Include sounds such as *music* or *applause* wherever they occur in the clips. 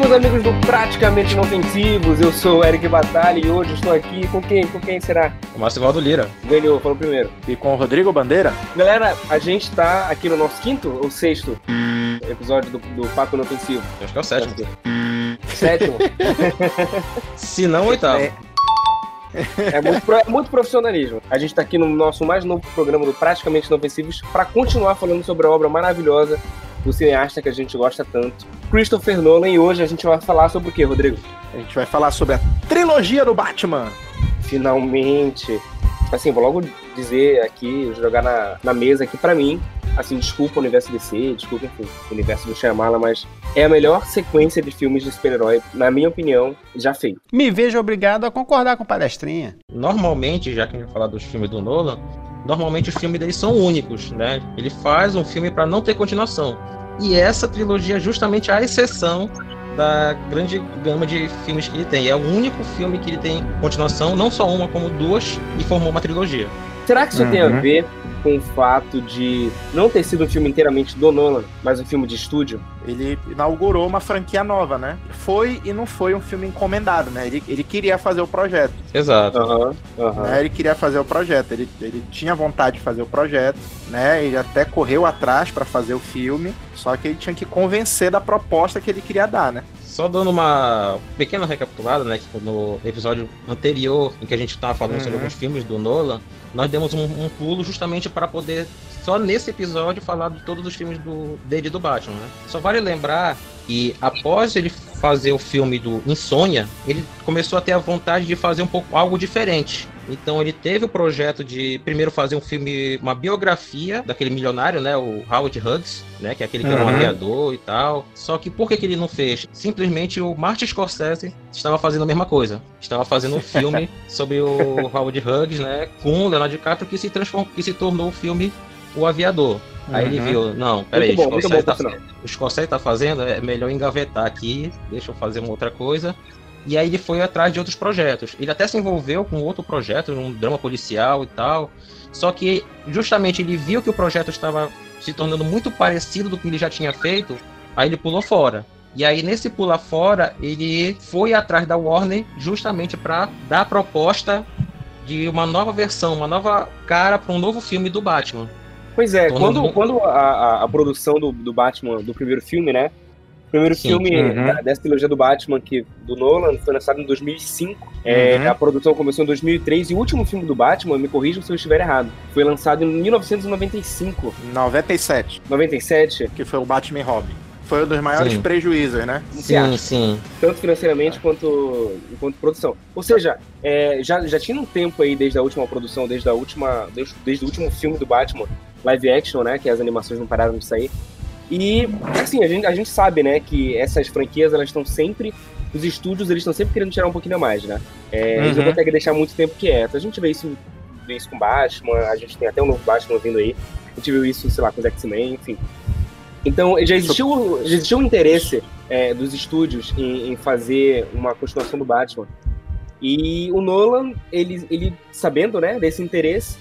Meus amigos do Praticamente Inofensivos, eu sou o Eric Batalha e hoje estou aqui com quem? Com quem será? O Márcio Valdo Lira. Ganhou, falou primeiro. E com o Rodrigo Bandeira. Galera, a gente tá aqui no nosso quinto ou sexto episódio do, do Papo Inofensivo? Acho que é o sétimo. Sétimo? *laughs* Se não, oitavo. É. É muito, pro- é muito profissionalismo. A gente tá aqui no nosso mais novo programa do Praticamente Inofensivos para continuar falando sobre a obra maravilhosa do cineasta que a gente gosta tanto, Christopher Nolan. E hoje a gente vai falar sobre o que, Rodrigo? A gente vai falar sobre a trilogia do Batman. Finalmente. Assim, vou logo dizer aqui, jogar na, na mesa aqui pra mim. Assim, desculpa o universo DC, desculpa enfim, o universo do Shyamalan, mas é a melhor sequência de filmes de super-herói, na minha opinião, já feito. Me vejo obrigado a concordar com palestrinha. Normalmente, já que a gente vai falar dos filmes do Nolan, normalmente os filmes dele são únicos, né? Ele faz um filme para não ter continuação. E essa trilogia é justamente a exceção da grande gama de filmes que ele tem. É o único filme que ele tem continuação, não só uma, como duas, e formou uma trilogia. Será que isso tem a Uhum. ver com o fato de não ter sido um filme inteiramente do Nolan, mas um filme de estúdio? Ele inaugurou uma franquia nova, né? Foi e não foi um filme encomendado, né? Ele, ele queria fazer o projeto. Exato. Aham, aham. né? Ele queria fazer o projeto. Ele, ele tinha vontade de fazer o projeto, né? Ele até correu atrás para fazer o filme. Só que ele tinha que convencer da proposta que ele queria dar, né? Só dando uma pequena recapitulada, né? Que no episódio anterior, em que a gente estava falando sobre Uhum. alguns filmes do Nolan, nós demos um, um pulo justamente para poder, só nesse episódio, falar de todos os filmes do, dele do Batman, né? Só vale lembrar que após ele fazer o filme do Insônia, ele começou a ter a vontade de fazer um pouco algo diferente. Então ele teve o projeto de primeiro fazer um filme, uma biografia daquele milionário, né, o Howard Hughes, né, que é aquele que era um Uhum. aviador e tal. Só que por que, que ele não fez? Simplesmente o Martin Scorsese estava fazendo a mesma coisa. Estava fazendo um filme *laughs* sobre o Howard Hughes, né, com o Leonardo DiCaprio que se transformou, que se tornou o filme O Aviador. Aí ele Uhum. viu, não, peraí, bom, muito Scorsese tá, o Scorsese tá fazendo, é melhor engavetar aqui, deixa eu fazer uma outra coisa. E aí ele foi atrás de outros projetos. Ele até se envolveu com outro projeto, um drama policial e tal. Só que justamente ele viu que o projeto estava se tornando muito parecido do que ele já tinha feito, aí ele pulou fora. E aí nesse pular fora, ele foi atrás da Warner justamente para dar a proposta de uma nova versão, uma nova cara para um novo filme do Batman. Pois é, Todo quando, mundo- quando a, a- a produção do, do Batman, do primeiro filme, né? O primeiro Sim. filme Uhum. da- dessa trilogia do Batman, que, do Nolan, foi lançado em 2005. É, Uhum. a produção começou em 2003 e o último filme do Batman, me corrijam se eu estiver errado, foi lançado em 1995, 97, 97. que foi o Batman Robin. Foi um dos maiores Sim. prejuízos, né? Sim, sim. tanto financeiramente quanto quanto produção. Ou seja, é, já, já tinha um tempo aí desde a última produção, desde a última, desde, desde o último filme do Batman, live action, né, que as animações não pararam de sair. E assim, a gente, a gente sabe, né, que essas franquias elas estão sempre os estúdios eles estão sempre querendo tirar um pouquinho a mais, né? É, Eles não Uhum. conseguem deixar muito tempo quieto. A gente vê isso, vê isso com Batman, a gente tem até um novo Batman vindo aí. A gente viu isso, sei lá, com os X-Men, enfim. Então, já existiu, já existiu um interesse é, dos estúdios em, em fazer uma continuação do Batman. E o Nolan, ele, ele sabendo, né, desse interesse,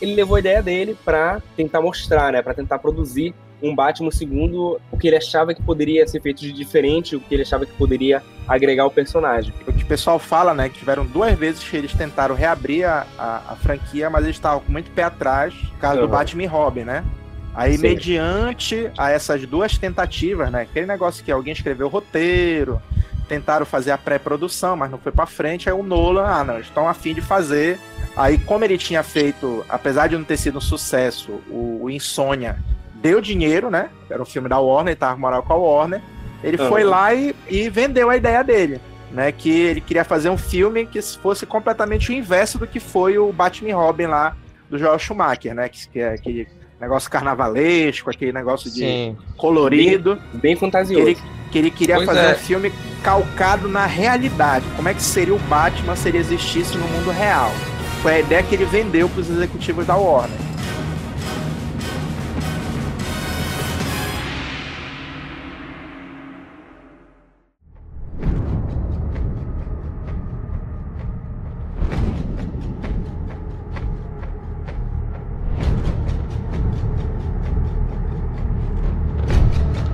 ele levou a ideia dele pra tentar mostrar, né, para tentar produzir um Batman segundo o que ele achava que poderia ser feito de diferente, o que ele achava que poderia agregar ao personagem. O que o pessoal fala, né? Que tiveram duas vezes que eles tentaram reabrir a, a, a franquia, mas eles estavam com muito pé atrás por causa do Uhum. Batman e Robin, né? Aí, Sim. mediante a essas duas tentativas, né? Aquele negócio que alguém escreveu o roteiro, tentaram fazer a pré-produção, mas não foi pra frente. Aí o Nolan, ah, não, eles estão afim de fazer. Aí, como ele tinha feito, apesar de não ter sido um sucesso, o, o Insônia deu dinheiro, né? Era um filme da Warner, ele tava moral com a Warner. Ele Uhum. foi lá e, e vendeu a ideia dele. Né, que ele queria fazer um filme que fosse completamente o inverso do que foi o Batman e Robin lá do Joel Schumacher, né? Que, que é aquele negócio carnavalesco, aquele negócio de Sim. colorido. Bem Que fantasioso. ele, que ele queria Pois fazer é. um filme calcado na realidade. Como é que seria o Batman se ele existisse no mundo real? Foi a ideia que ele vendeu para os executivos da Warner.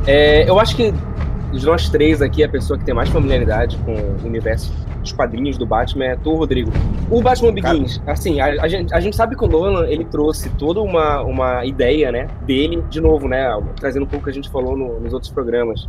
É, eu acho que de nós três aqui, a pessoa que tem mais familiaridade com o universo dos quadrinhos do Batman é tu, Rodrigo. O Batman Begins, assim, a, a, gente, a gente sabe que o Nolan, ele trouxe toda uma, uma ideia, né, dele, de novo, né, trazendo um pouco que a gente falou no, nos outros programas.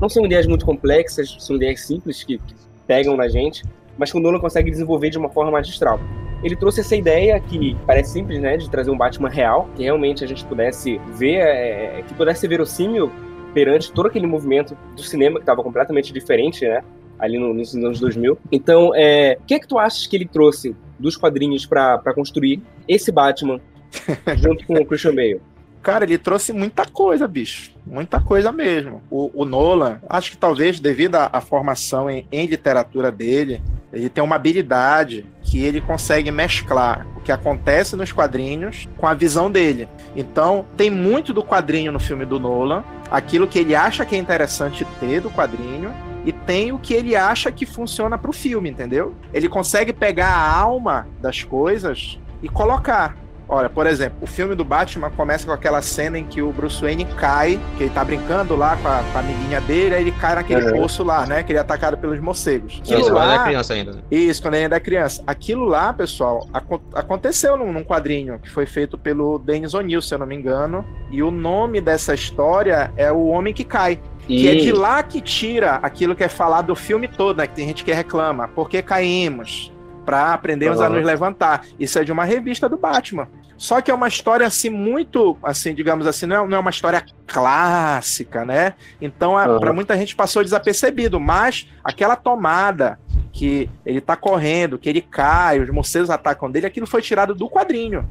Não são ideias muito complexas, são ideias simples que, que pegam na gente, mas que o Nolan consegue desenvolver de uma forma magistral. Ele trouxe essa ideia que parece simples, né, de trazer um Batman real, que realmente a gente pudesse ver, é, que pudesse ser verossímil perante todo aquele movimento do cinema que estava completamente diferente, né, ali no, nos anos 2000. Então, é, o que é que tu achas que ele trouxe dos quadrinhos para construir esse Batman *laughs* junto com o Christian Bale? Cara, ele trouxe muita coisa, bicho. Muita coisa mesmo. O, o Nolan, acho que talvez devido à, à formação em, em, literatura dele, ele tem uma habilidade que ele consegue mesclar o que acontece nos quadrinhos com a visão dele. Então, tem muito do quadrinho no filme do Nolan, aquilo que ele acha que é interessante ter do quadrinho, e tem o que ele acha que funciona para o filme, entendeu? Ele consegue pegar a alma das coisas e colocar. Olha, por exemplo, o filme do Batman começa com aquela cena em que o Bruce Wayne cai, que ele tá brincando lá com a, com a amiguinha dele, aí ele cai naquele uhum. poço lá, né? Que ele é atacado pelos morcegos. Aquilo isso, lá, quando ele é criança ainda. Né? Isso, quando ele ainda é criança. Aquilo lá, pessoal, ac aconteceu num, num, quadrinho que foi feito pelo Dennis O'Neill, se eu não me engano. E o nome dessa história é O Homem que Cai. E... Que é de lá que tira aquilo que é falado do filme todo, né? Que tem gente que reclama. Por que caímos? Para aprendermos uhum. a nos levantar. Isso é de uma revista do Batman. Só que é uma história assim muito, assim, digamos assim, não é, não é uma história clássica, né? Então, uhum. para muita gente passou desapercebido, mas aquela tomada que ele tá correndo, que ele cai, os morcegos atacam dele, aquilo foi tirado do quadrinho.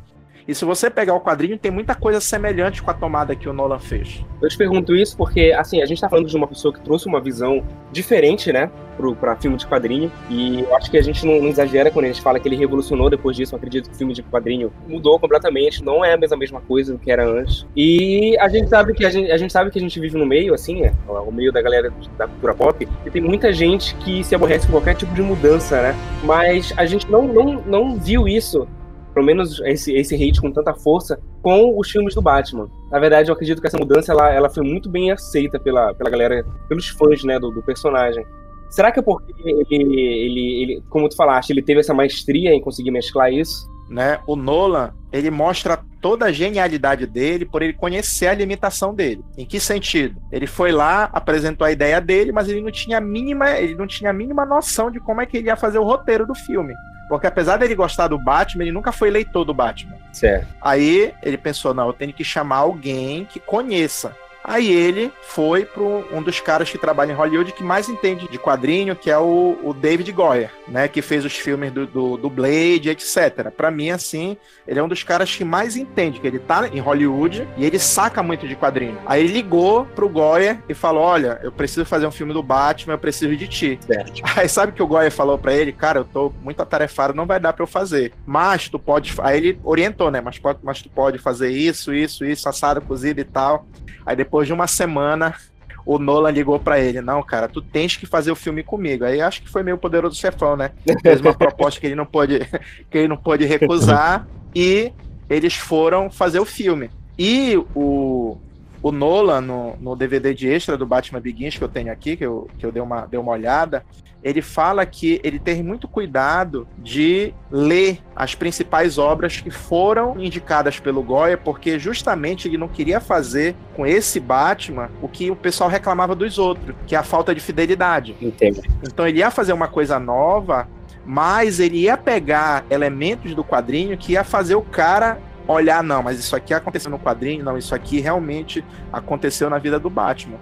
E se você pegar o quadrinho, tem muita coisa semelhante com a tomada que o Nolan fez. Eu te pergunto isso porque, assim, a gente tá falando de uma pessoa que trouxe uma visão diferente, né, pro, pra filme de quadrinho. E eu acho que a gente não, não, exagera quando a gente fala que ele revolucionou depois disso. Eu acredito que o filme de quadrinho mudou completamente, não é a mesma, mesma coisa do que era antes. E a gente sabe que a gente, a gente sabe que a gente vive no meio, assim, é, o meio da galera da cultura pop, e tem muita gente que se aborrece com qualquer tipo de mudança, né? Mas a gente não, não, não viu isso pelo menos esse, esse hate com tanta força, com os filmes do Batman. Na verdade, eu acredito que essa mudança ela, ela foi muito bem aceita pela, pela galera, pelos fãs né, do, do personagem. Será que é porque ele, ele, ele, como tu falaste, ele teve essa maestria em conseguir mesclar isso? Né? O Nolan, ele mostra toda a genialidade dele por ele conhecer a limitação dele. Em que sentido? Ele foi lá, apresentou a ideia dele, mas ele não tinha a mínima, ele não tinha a mínima noção de como é que ele ia fazer o roteiro do filme. Porque apesar dele gostar do Batman, ele nunca foi leitor do Batman. Certo. Aí ele pensou: não, eu tenho que chamar alguém que conheça. Aí ele foi para um dos caras que trabalha em Hollywood que mais entende de quadrinho, que é o, o David Goyer, né? Que fez os filmes do, do, do Blade, etc. Para mim, assim, ele é um dos caras que mais entende, que ele tá em Hollywood e ele saca muito de quadrinho. Aí ele ligou pro Goyer e falou: Olha, eu preciso fazer um filme do Batman, eu preciso de ti. Certo. *laughs* Aí sabe que o Goyer falou para ele: Cara, eu tô muito atarefado, não vai dar para eu fazer. Mas tu pode. Aí ele orientou, né? Mas, mas tu pode fazer isso, isso, isso, assado, cozido e tal. Aí depois de uma semana, o Nolan ligou para ele: Não, cara, tu tens que fazer o filme comigo. Aí acho que foi meio poderoso chefão, né? Fez uma *laughs* proposta que ele não pôde, que ele não pôde recusar e eles foram fazer o filme. E o, o Nolan, no, no DVD de extra do Batman Begins que eu tenho aqui, que eu, que eu dei, uma, dei uma olhada, ele fala que ele tem muito cuidado de ler as principais obras que foram indicadas pelo Goya, porque justamente ele não queria fazer com esse Batman o que o pessoal reclamava dos outros, que é a falta de fidelidade. Entendo. Então ele ia fazer uma coisa nova, mas ele ia pegar elementos do quadrinho que ia fazer o cara olhar, não, mas isso aqui aconteceu no quadrinho, não, isso aqui realmente aconteceu na vida do Batman.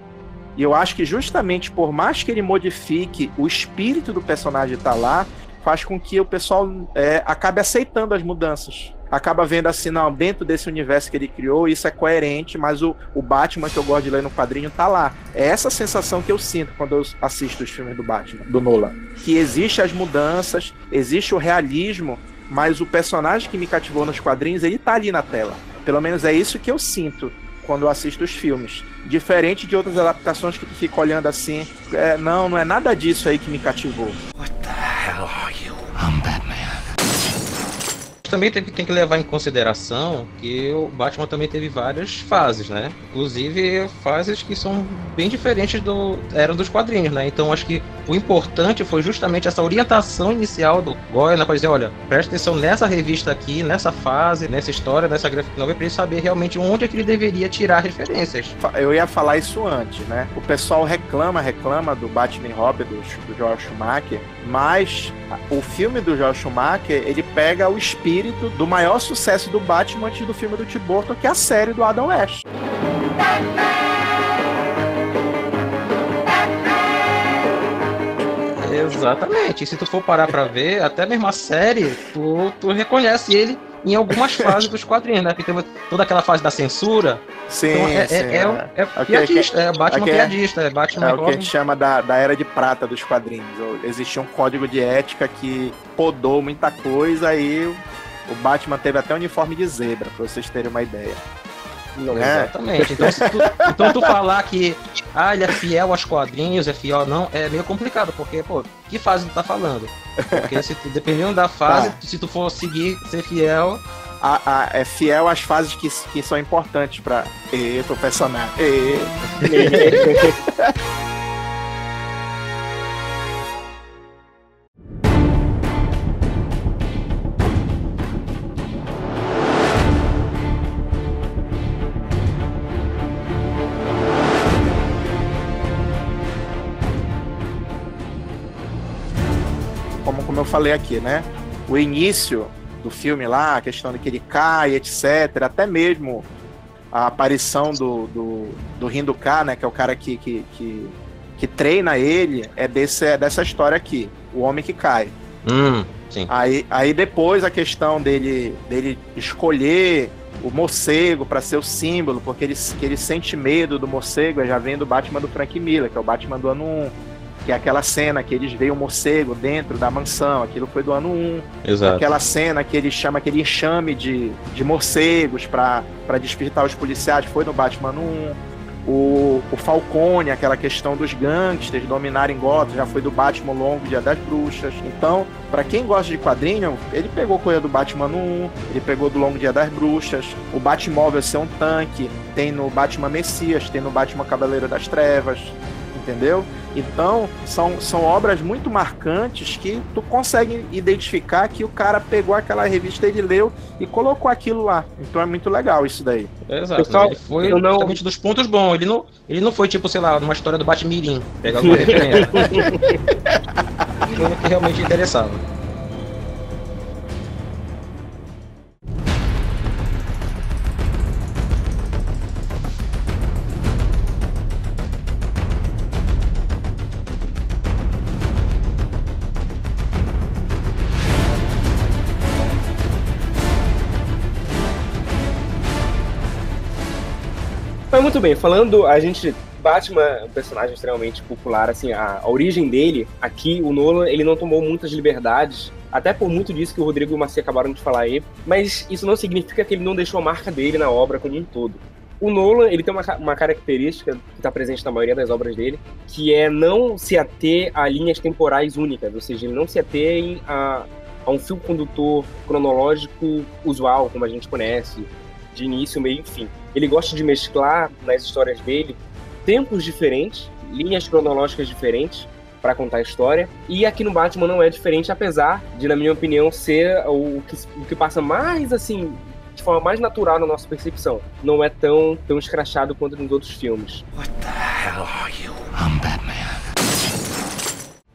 E eu acho que justamente por mais que ele modifique, o espírito do personagem tá lá, faz com que o pessoal é, acabe aceitando as mudanças. Acaba vendo assim, não, dentro desse universo que ele criou, isso é coerente, mas o, o Batman que eu gosto de ler no quadrinho tá lá. É essa sensação que eu sinto quando eu assisto os filmes do Batman, do Nolan. Que existe as mudanças, existe o realismo, mas o personagem que me cativou nos quadrinhos, ele tá ali na tela. Pelo menos é isso que eu sinto quando eu assisto os filmes. Diferente de outras adaptações que tu fica olhando assim, é, não, não é nada disso aí que me cativou. What the hell are you? I'm Batman. também tem, tem, que levar em consideração que o Batman também teve várias fases, né? Inclusive fases que são bem diferentes do eram dos quadrinhos, né? Então acho que o importante foi justamente essa orientação inicial do Goya para dizer, olha, preste atenção nessa revista aqui, nessa fase, nessa história, nessa graphic novel, para ele saber realmente onde é que ele deveria tirar referências. Eu ia falar isso antes, né? O pessoal reclama, reclama do Batman Robin do, do George Schumacher, mas o filme do George Schumacher, ele pega o espírito do maior sucesso do Batman antes do filme do Tim Burton, que é a série do Adam West. Exatamente. E se tu for parar pra ver, até mesmo a série, tu, tu reconhece ele em algumas *laughs* fases dos quadrinhos, né? Porque tem toda aquela fase da censura. Sim, então, é, sim, é, é, é, é piadista, é Batman piadista, é Batman É o que a gente chama da, da era de prata dos quadrinhos. Existia um código de ética que podou muita coisa e o Batman teve até uniforme de zebra, pra vocês terem uma ideia. Não, é. Exatamente. Então, tu, então tu falar que ah, ele é fiel aos quadrinhos, é fiel não, é meio complicado, porque, pô, que fase tu tá falando? Porque se tu, dependendo da fase, tá. se tu for seguir, ser fiel. A, a, é fiel às fases que, que são importantes pra. E, pro personagem. E. *laughs* falei aqui, né? O início do filme lá, a questão de que ele cai, etc. Até mesmo a aparição do, do, do Hinduka, né? Que é o cara que, que, que, que treina ele, é, desse, é dessa história aqui. O homem que cai. Hum, sim. Aí, aí depois a questão dele, dele escolher o morcego para ser o símbolo, porque ele, que ele sente medo do morcego, já vem do Batman do Frank Miller, que é o Batman do ano 1 que é aquela cena que eles veem o um morcego dentro da mansão, aquilo foi do ano 1. Exato. Aquela cena que ele chama aquele enxame de, de morcegos para despertar os policiais, foi no Batman 1. O, o Falcone, aquela questão dos gangsters dominarem Gotham, já foi do Batman Longo Dia das Bruxas. Então, para quem gosta de quadrinho, ele pegou coisa do Batman 1, ele pegou do Longo Dia das Bruxas. O Batmóvel ser um tanque, tem no Batman Messias, tem no Batman Cavaleiro das Trevas entendeu? Então, são, são obras muito marcantes que tu consegue identificar que o cara pegou aquela revista, ele leu e colocou aquilo lá. Então é muito legal isso daí. Exato. Pessoal, ele foi eu não... justamente dos pontos bons. Ele não, ele não foi, tipo, sei lá, numa história do Batmirim, pegar alguma *laughs* referência. ele que realmente interessava. Muito bem, falando, a gente. Batman é um personagem extremamente popular, assim, a, a origem dele, aqui, o Nolan, ele não tomou muitas liberdades até por muito disso que o Rodrigo e o Marcia acabaram de falar aí, mas isso não significa que ele não deixou a marca dele na obra como um todo. O Nolan, ele tem uma, uma característica que está presente na maioria das obras dele, que é não se ater a linhas temporais únicas, ou seja, ele não se ater a, a um fio condutor cronológico usual, como a gente conhece, de início, meio e fim. Ele gosta de mesclar nas histórias dele tempos diferentes, linhas cronológicas diferentes para contar a história. E aqui no Batman não é diferente, apesar de, na minha opinião, ser o que, o que passa mais assim de forma mais natural na nossa percepção. Não é tão, tão escrachado quanto nos outros filmes. What the hell are you? I'm Batman.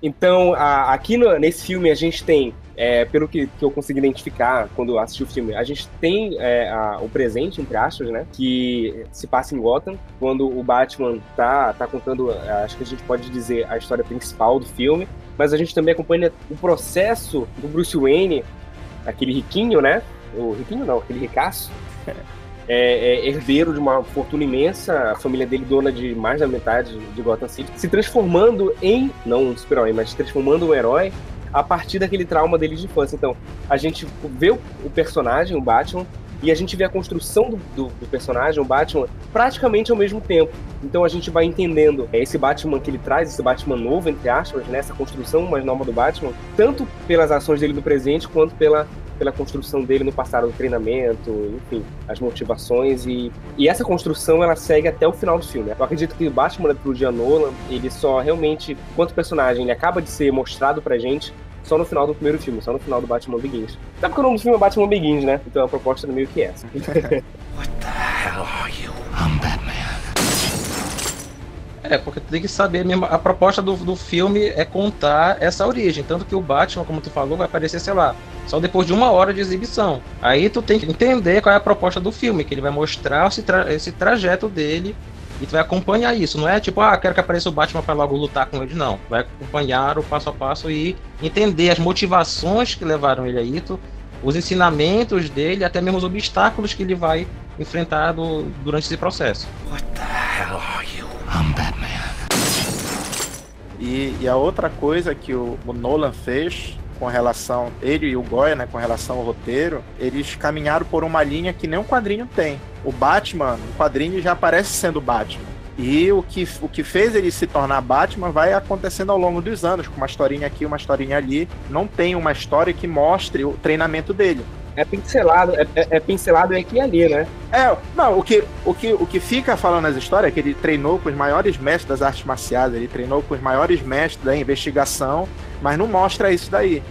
Então, a, aqui no, nesse filme a gente tem é, pelo que, que, eu consegui identificar quando assisti o filme, a gente tem é, a, o presente, entre aspas, né? Que se passa em Gotham, quando o Batman tá, tá contando, acho que a gente pode dizer, a história principal do filme, mas a gente também acompanha o processo do Bruce Wayne, aquele riquinho, né? O riquinho não, aquele ricaço. *laughs* É, é, herdeiro de uma fortuna imensa, a família dele dona de mais da metade de Gotham City, se transformando em, não um super-herói, mas se transformando um herói a partir daquele trauma dele de infância. Então, a gente vê o, personagem, o Batman, e a gente vê a construção do, do, do, personagem, o Batman, praticamente ao mesmo tempo. Então a gente vai entendendo é, esse Batman que ele traz, esse Batman novo, entre aspas, né, construção mais nova do Batman, tanto pelas ações dele no presente quanto pela pela construção dele no passado, o treinamento, enfim, as motivações e, e essa construção ela segue até o final do filme. Eu acredito que o Batman da trilogia Nolan, ele só realmente, enquanto personagem, ele acaba de ser mostrado pra gente só no final do primeiro filme, só no final do Batman Begins. Até porque o nome do filme é Batman Begins, né? Então a proposta é meio que essa. *laughs* What the hell are you? I'm Batman. É, porque tu tem que saber mesmo. A proposta do, do filme é contar essa origem. Tanto que o Batman, como tu falou, vai aparecer, sei lá, só depois de uma hora de exibição. Aí tu tem que entender qual é a proposta do filme, que ele vai mostrar esse, tra esse trajeto dele e tu vai acompanhar isso. Não é tipo, ah, quero que apareça o Batman para logo lutar com ele. Não. Vai acompanhar o passo a passo e entender as motivações que levaram ele a isso, os ensinamentos dele, até mesmo os obstáculos que ele vai enfrentar do, durante esse processo. What the hell are you? I'm Batman. E, e a outra coisa que o, o Nolan fez com relação, ele e o Goya, né, com relação ao roteiro, eles caminharam por uma linha que nem um quadrinho tem. O Batman, o quadrinho já aparece sendo Batman. E o que, o que fez ele se tornar Batman vai acontecendo ao longo dos anos, com uma historinha aqui, uma historinha ali. Não tem uma história que mostre o treinamento dele. É pincelado, é, é, é pincelado aqui e ali, né? É, não, o que, o, que, o que fica falando nas histórias é que ele treinou com os maiores mestres das artes marciais, ele treinou com os maiores mestres da investigação, mas não mostra isso daí.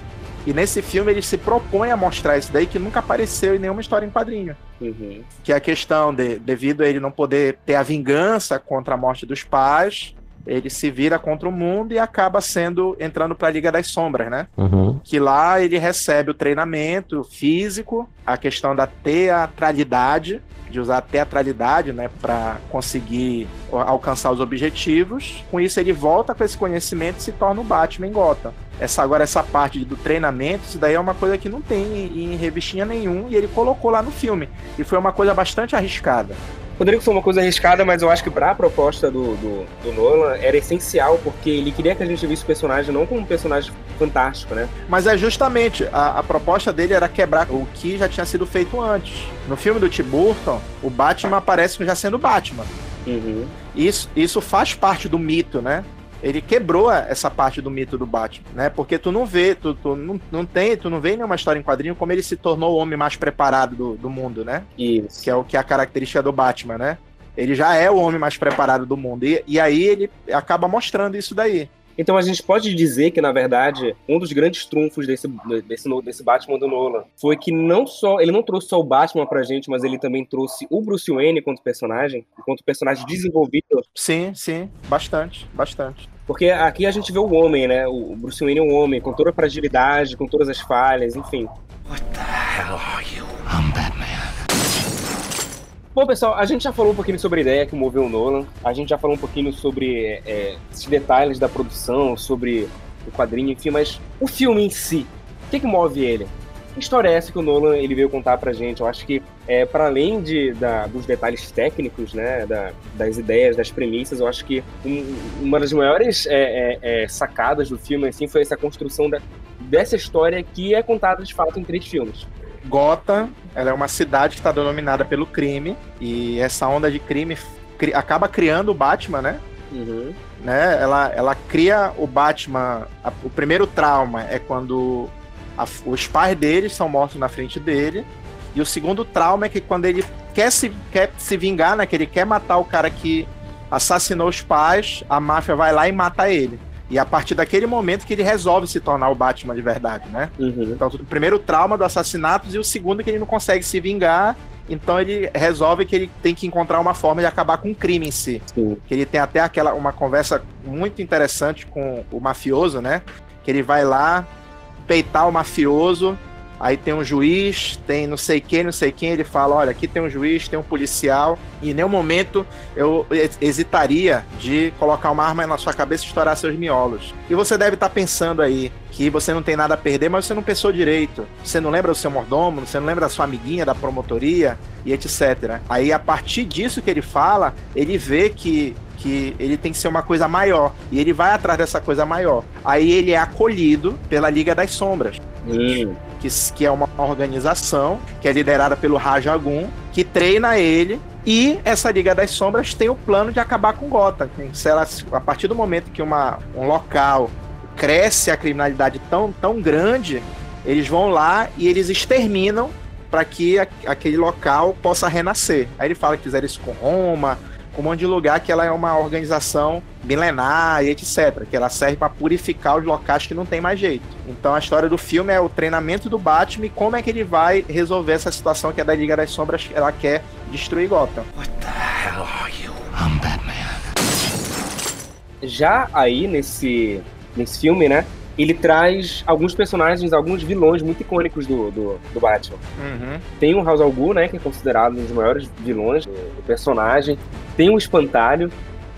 E nesse filme ele se propõe a mostrar isso daí que nunca apareceu em nenhuma história em quadrinho. Uhum. Que é a questão de, devido a ele não poder ter a vingança contra a morte dos pais, ele se vira contra o mundo e acaba sendo entrando para a Liga das Sombras, né? Uhum. Que lá ele recebe o treinamento físico, a questão da teatralidade, de usar a teatralidade, né, para conseguir alcançar os objetivos. Com isso ele volta com esse conhecimento e se torna o Batman em Gotham. Essa agora essa parte do treinamento, isso daí é uma coisa que não tem em, em revistinha nenhum e ele colocou lá no filme. E foi uma coisa bastante arriscada. Poderia ser uma coisa arriscada, mas eu acho que para a proposta do, do, do, Nolan era essencial, porque ele queria que a gente visse o personagem não como um personagem fantástico, né? Mas é justamente, a, a proposta dele era quebrar o que já tinha sido feito antes. No filme do Tim Burton, o Batman aparece já sendo Batman. Uhum. Isso, isso faz parte do mito, né? Ele quebrou essa parte do mito do Batman, né? Porque tu não vê, tu, tu não, não tem, tu não vê nenhuma história em quadrinho como ele se tornou o homem mais preparado do, do mundo, né? Isso. Que é o que é a característica do Batman, né? Ele já é o homem mais preparado do mundo. E, e aí ele acaba mostrando isso daí. Então a gente pode dizer que, na verdade, um dos grandes trunfos desse, desse, desse Batman do Nolan foi que não só ele não trouxe só o Batman pra gente, mas ele também trouxe o Bruce Wayne quanto personagem, quanto personagem desenvolvido. Sim, sim, bastante, bastante. Porque aqui a gente vê o homem, né? O Bruce Wayne é um homem, com toda a fragilidade, com todas as falhas, enfim. What the hell are you? I'm Batman. Bom, pessoal, a gente já falou um pouquinho sobre a ideia que moveu o Nolan, a gente já falou um pouquinho sobre é, esses detalhes da produção, sobre o quadrinho, enfim, mas o filme em si, o que, que move ele? História é essa que o Nolan ele veio contar pra gente? Eu acho que, é, para além de, da, dos detalhes técnicos, né, da, das ideias, das premissas, eu acho que um, uma das maiores é, é, é, sacadas do filme assim, foi essa construção da, dessa história que é contada de fato em três filmes. Gotham, ela é uma cidade que está denominada pelo crime, e essa onda de crime cri acaba criando o Batman, né? Uhum. né? Ela, ela cria o Batman. A, o primeiro trauma é quando a, os pais dele são mortos na frente dele. E o segundo trauma é que quando ele quer se, quer se vingar, né? Que ele quer matar o cara que assassinou os pais, a máfia vai lá e mata ele. E a partir daquele momento que ele resolve se tornar o Batman de verdade, né? Uhum. Então, o primeiro trauma do assassinato e o segundo que ele não consegue se vingar. Então ele resolve que ele tem que encontrar uma forma de acabar com o crime em si. Sim. Que ele tem até aquela uma conversa muito interessante com o mafioso, né? Que ele vai lá peitar o mafioso Aí tem um juiz, tem não sei quem, não sei quem. Ele fala: olha, aqui tem um juiz, tem um policial. E em nenhum momento eu hesitaria de colocar uma arma na sua cabeça e estourar seus miolos. E você deve estar tá pensando aí que você não tem nada a perder, mas você não pensou direito. Você não lembra do seu mordomo, você não lembra da sua amiguinha da promotoria e etc. Aí a partir disso que ele fala, ele vê que que ele tem que ser uma coisa maior. E ele vai atrás dessa coisa maior. Aí ele é acolhido pela Liga das Sombras. Hum. Que, que é uma organização que é liderada pelo Rajagun, que treina ele e essa Liga das Sombras tem o plano de acabar com Gotham. Se a partir do momento que uma, um local cresce a criminalidade tão, tão grande, eles vão lá e eles exterminam para que a, aquele local possa renascer. Aí ele fala que fizeram isso com Roma, com um monte de lugar que ela é uma organização milenar e etc, que ela serve para purificar os locais que não tem mais jeito. Então a história do filme é o treinamento do Batman e como é que ele vai resolver essa situação que é da Liga das Sombras, ela quer destruir Gotham. What the hell are you? I'm Batman. Já aí nesse nesse filme, né? Ele traz alguns personagens, alguns vilões muito icônicos do, do, do Batman. Uhum. Tem o Ra's al Ghul, né, que é considerado um dos maiores vilões do, do, personagem. Tem o Espantalho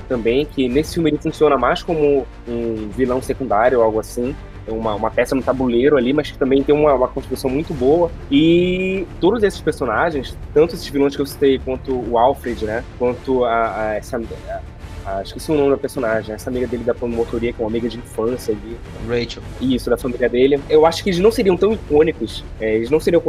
também, que nesse filme ele funciona mais como um vilão secundário ou algo assim. É uma, uma peça no tabuleiro ali, mas que também tem uma, uma construção muito boa. E todos esses personagens, tanto esses vilões que eu citei, quanto o Alfred, né, quanto a, a essa... A, ah, esqueci o nome da personagem, essa amiga dele da promotoria, que é uma amiga de infância ali. Rachel. Isso, da família dele. Eu acho que eles não seriam tão icônicos, é, eles não seriam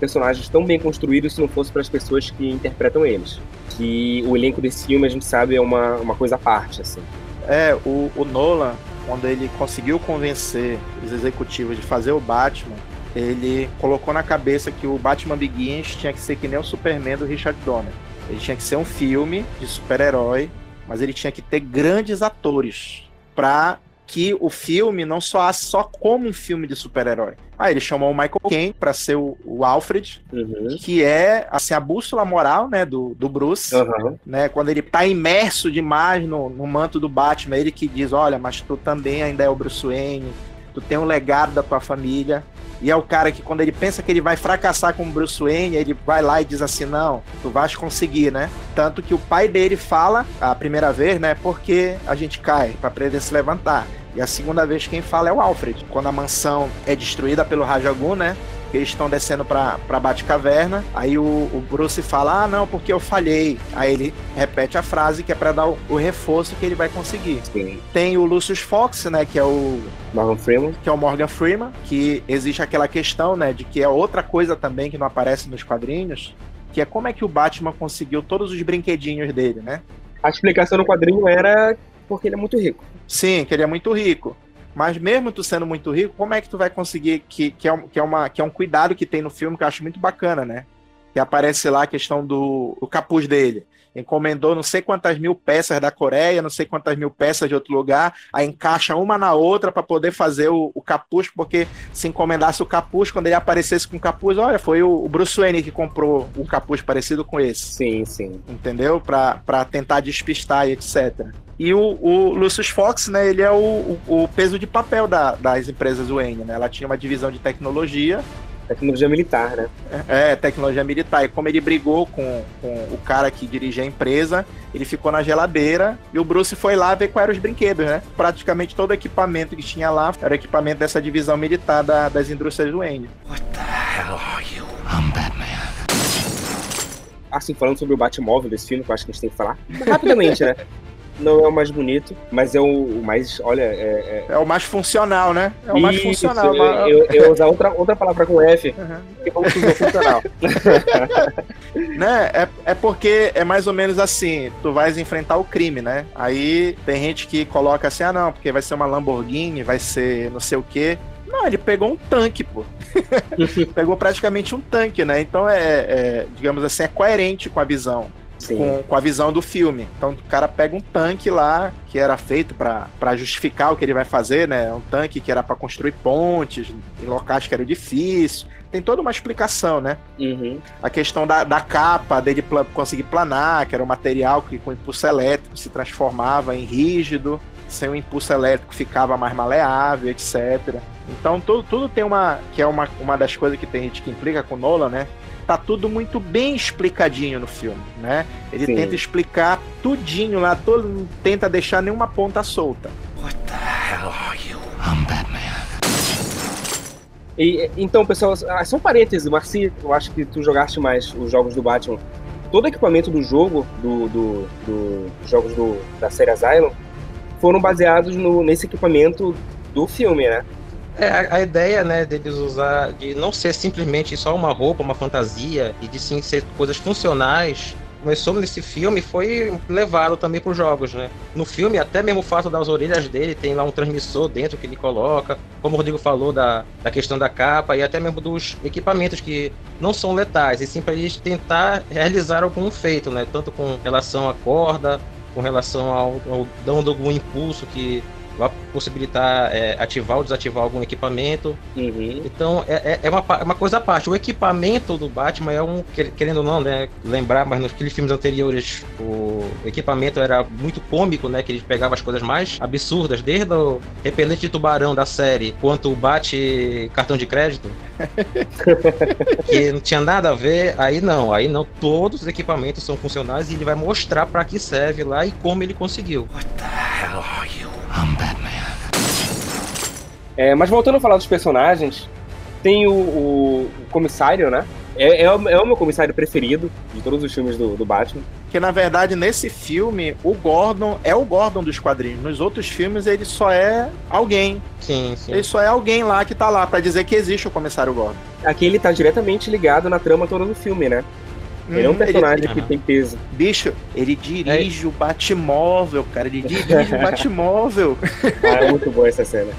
personagens tão bem construídos se não fosse para as pessoas que interpretam eles. Que o elenco desse filme, a gente sabe, é uma, uma coisa à parte, assim. É, o, o Nolan, quando ele conseguiu convencer os executivos de fazer o Batman, ele colocou na cabeça que o Batman Begins tinha que ser que nem o Superman do Richard Donner. Ele tinha que ser um filme de super-herói mas ele tinha que ter grandes atores para que o filme não soasse só como um filme de super-herói. Aí ele chamou o Michael Caine para ser o, o Alfred, uhum. que é assim a bússola moral, né, do, do Bruce, uhum. né, quando ele tá imerso demais no, no manto do Batman, ele que diz, olha, mas tu também ainda é o Bruce Wayne, tu tem um legado da tua família, e é o cara que, quando ele pensa que ele vai fracassar com o Bruce Wayne, ele vai lá e diz assim: Não, tu vais conseguir, né? Tanto que o pai dele fala a primeira vez, né? Porque a gente cai, para poder se levantar. E a segunda vez quem fala é o Alfred. Quando a mansão é destruída pelo Rajagun, né? Eles estão descendo pra, pra Batcaverna. Aí o, o, Bruce fala: Ah, não, porque eu falhei. Aí ele repete a frase que é para dar o, o, reforço que ele vai conseguir. Sim. Tem o Lucius Fox, né? Que é o. Morgan Freeman. Que é o Morgan Freeman. Que existe aquela questão, né? De que é outra coisa também que não aparece nos quadrinhos. Que é como é que o Batman conseguiu todos os brinquedinhos dele, né? A explicação no quadrinho era porque ele é muito rico. Sim, que ele é muito rico. Mas mesmo tu sendo muito rico, como é que tu vai conseguir que, que, é, que, é, uma, que é um cuidado que tem no filme que eu acho muito bacana, né? Que aparece lá a questão do o capuz dele. Encomendou não sei quantas mil peças da Coreia, não sei quantas mil peças de outro lugar, aí encaixa uma na outra para poder fazer o, o, capuz, porque se encomendasse o capuz, quando ele aparecesse com o capuz, olha, foi o, o Bruce Wayne que comprou um capuz parecido com esse. Sim, sim. Entendeu? Para tentar despistar e etc. E o, o Lucius Fox, né, ele é o, o, peso de papel da, das empresas Wayne, né? Ela tinha uma divisão de tecnologia. Tecnologia militar, né? É, tecnologia militar. E como ele brigou com, com o cara que dirigia a empresa, ele ficou na geladeira e o Bruce foi lá ver quais eram os brinquedos, né? Praticamente todo o equipamento que tinha lá era equipamento dessa divisão militar da, das indústrias Wayne. What the hell are you? I'm Batman. Assim, falando sobre o Batmóvel desse filme, que eu acho que a gente tem que falar rapidamente, né? *laughs* não é o mais bonito, mas é o, mais, olha... É, é... é, o mais funcional, né? É o Isso, mais funcional. Eu, eu, usar outra, outra palavra com F, uhum. que como funcional. *laughs* né? É, é porque é mais ou menos assim, tu vais enfrentar o crime, né? Aí tem gente que coloca assim, ah não, porque vai ser uma Lamborghini, vai ser não sei o quê. Não, ele pegou um tanque, pô. *laughs* pegou praticamente um tanque, né? Então é, é, digamos assim, é coerente com a visão com, com, a visão do filme. Então o cara pega um tanque lá que era feito para justificar o que ele vai fazer, né? Um tanque que era para construir pontes em locais que era difícil. Tem toda uma explicação, né? Uhum. A questão da, da capa, dele pl conseguir planar, que era um material que com impulso elétrico se transformava em rígido, sem o impulso elétrico ficava mais maleável, etc. Então tudo, tudo tem uma. que é uma, uma das coisas que tem gente que implica com Nolan, né? Tá tudo muito bem explicadinho no filme, né? Ele Sim. tenta explicar tudinho lá, todo, tenta deixar nenhuma ponta solta. What the hell are you? I'm Batman. E, então, pessoal, ah, só um parênteses, Marci, eu acho que tu jogaste mais os jogos do Batman. Todo o equipamento do jogo, do, do, do jogos do, da série Asylum, foram baseados no, nesse equipamento do filme, né? É, a, a, ideia, né, deles usar, de não ser simplesmente só uma roupa, uma fantasia, e de sim ser coisas funcionais, começou nesse filme foi levado também para os jogos, né? No filme, até mesmo o fato das orelhas dele, tem lá um transmissor dentro que ele coloca, como o Rodrigo falou da, da questão da capa e até mesmo dos equipamentos que não são letais, e sim para eles tentar realizar algum feito, né? Tanto com relação à corda, com relação ao, ao dando algum impulso que vai possibilitar é, ativar ou desativar algum equipamento. Uhum. Então é, é, é uma, é uma coisa à parte. O equipamento do Batman é um, querendo ou não, né, lembrar, mas nos filmes anteriores o equipamento era muito cômico, né, que ele pegava as coisas mais absurdas, desde o repelente de tubarão da série, quanto o bate cartão de crédito, *laughs* que não tinha nada a ver. Aí não, aí não, todos os equipamentos são funcionais e ele vai mostrar para que serve lá e como ele conseguiu. What the hell are you? É, mas voltando a falar dos personagens, tem o, o, o comissário, né? É, é, o, é, o meu comissário preferido de todos os filmes do, do, Batman. Que na verdade nesse filme o Gordon é o Gordon dos quadrinhos. Nos outros filmes ele só é alguém. Sim, sim. Ele só é alguém lá que tá lá para dizer que existe o comissário Gordon. Aqui ele tá diretamente ligado na trama toda do filme, né? Ele é um uhum. personagem ele... que tem peso. Bicho, ele dirige é. o Batmóvel, cara. Ele dirige o *laughs* Batmóvel. Ah, é muito boa essa cena.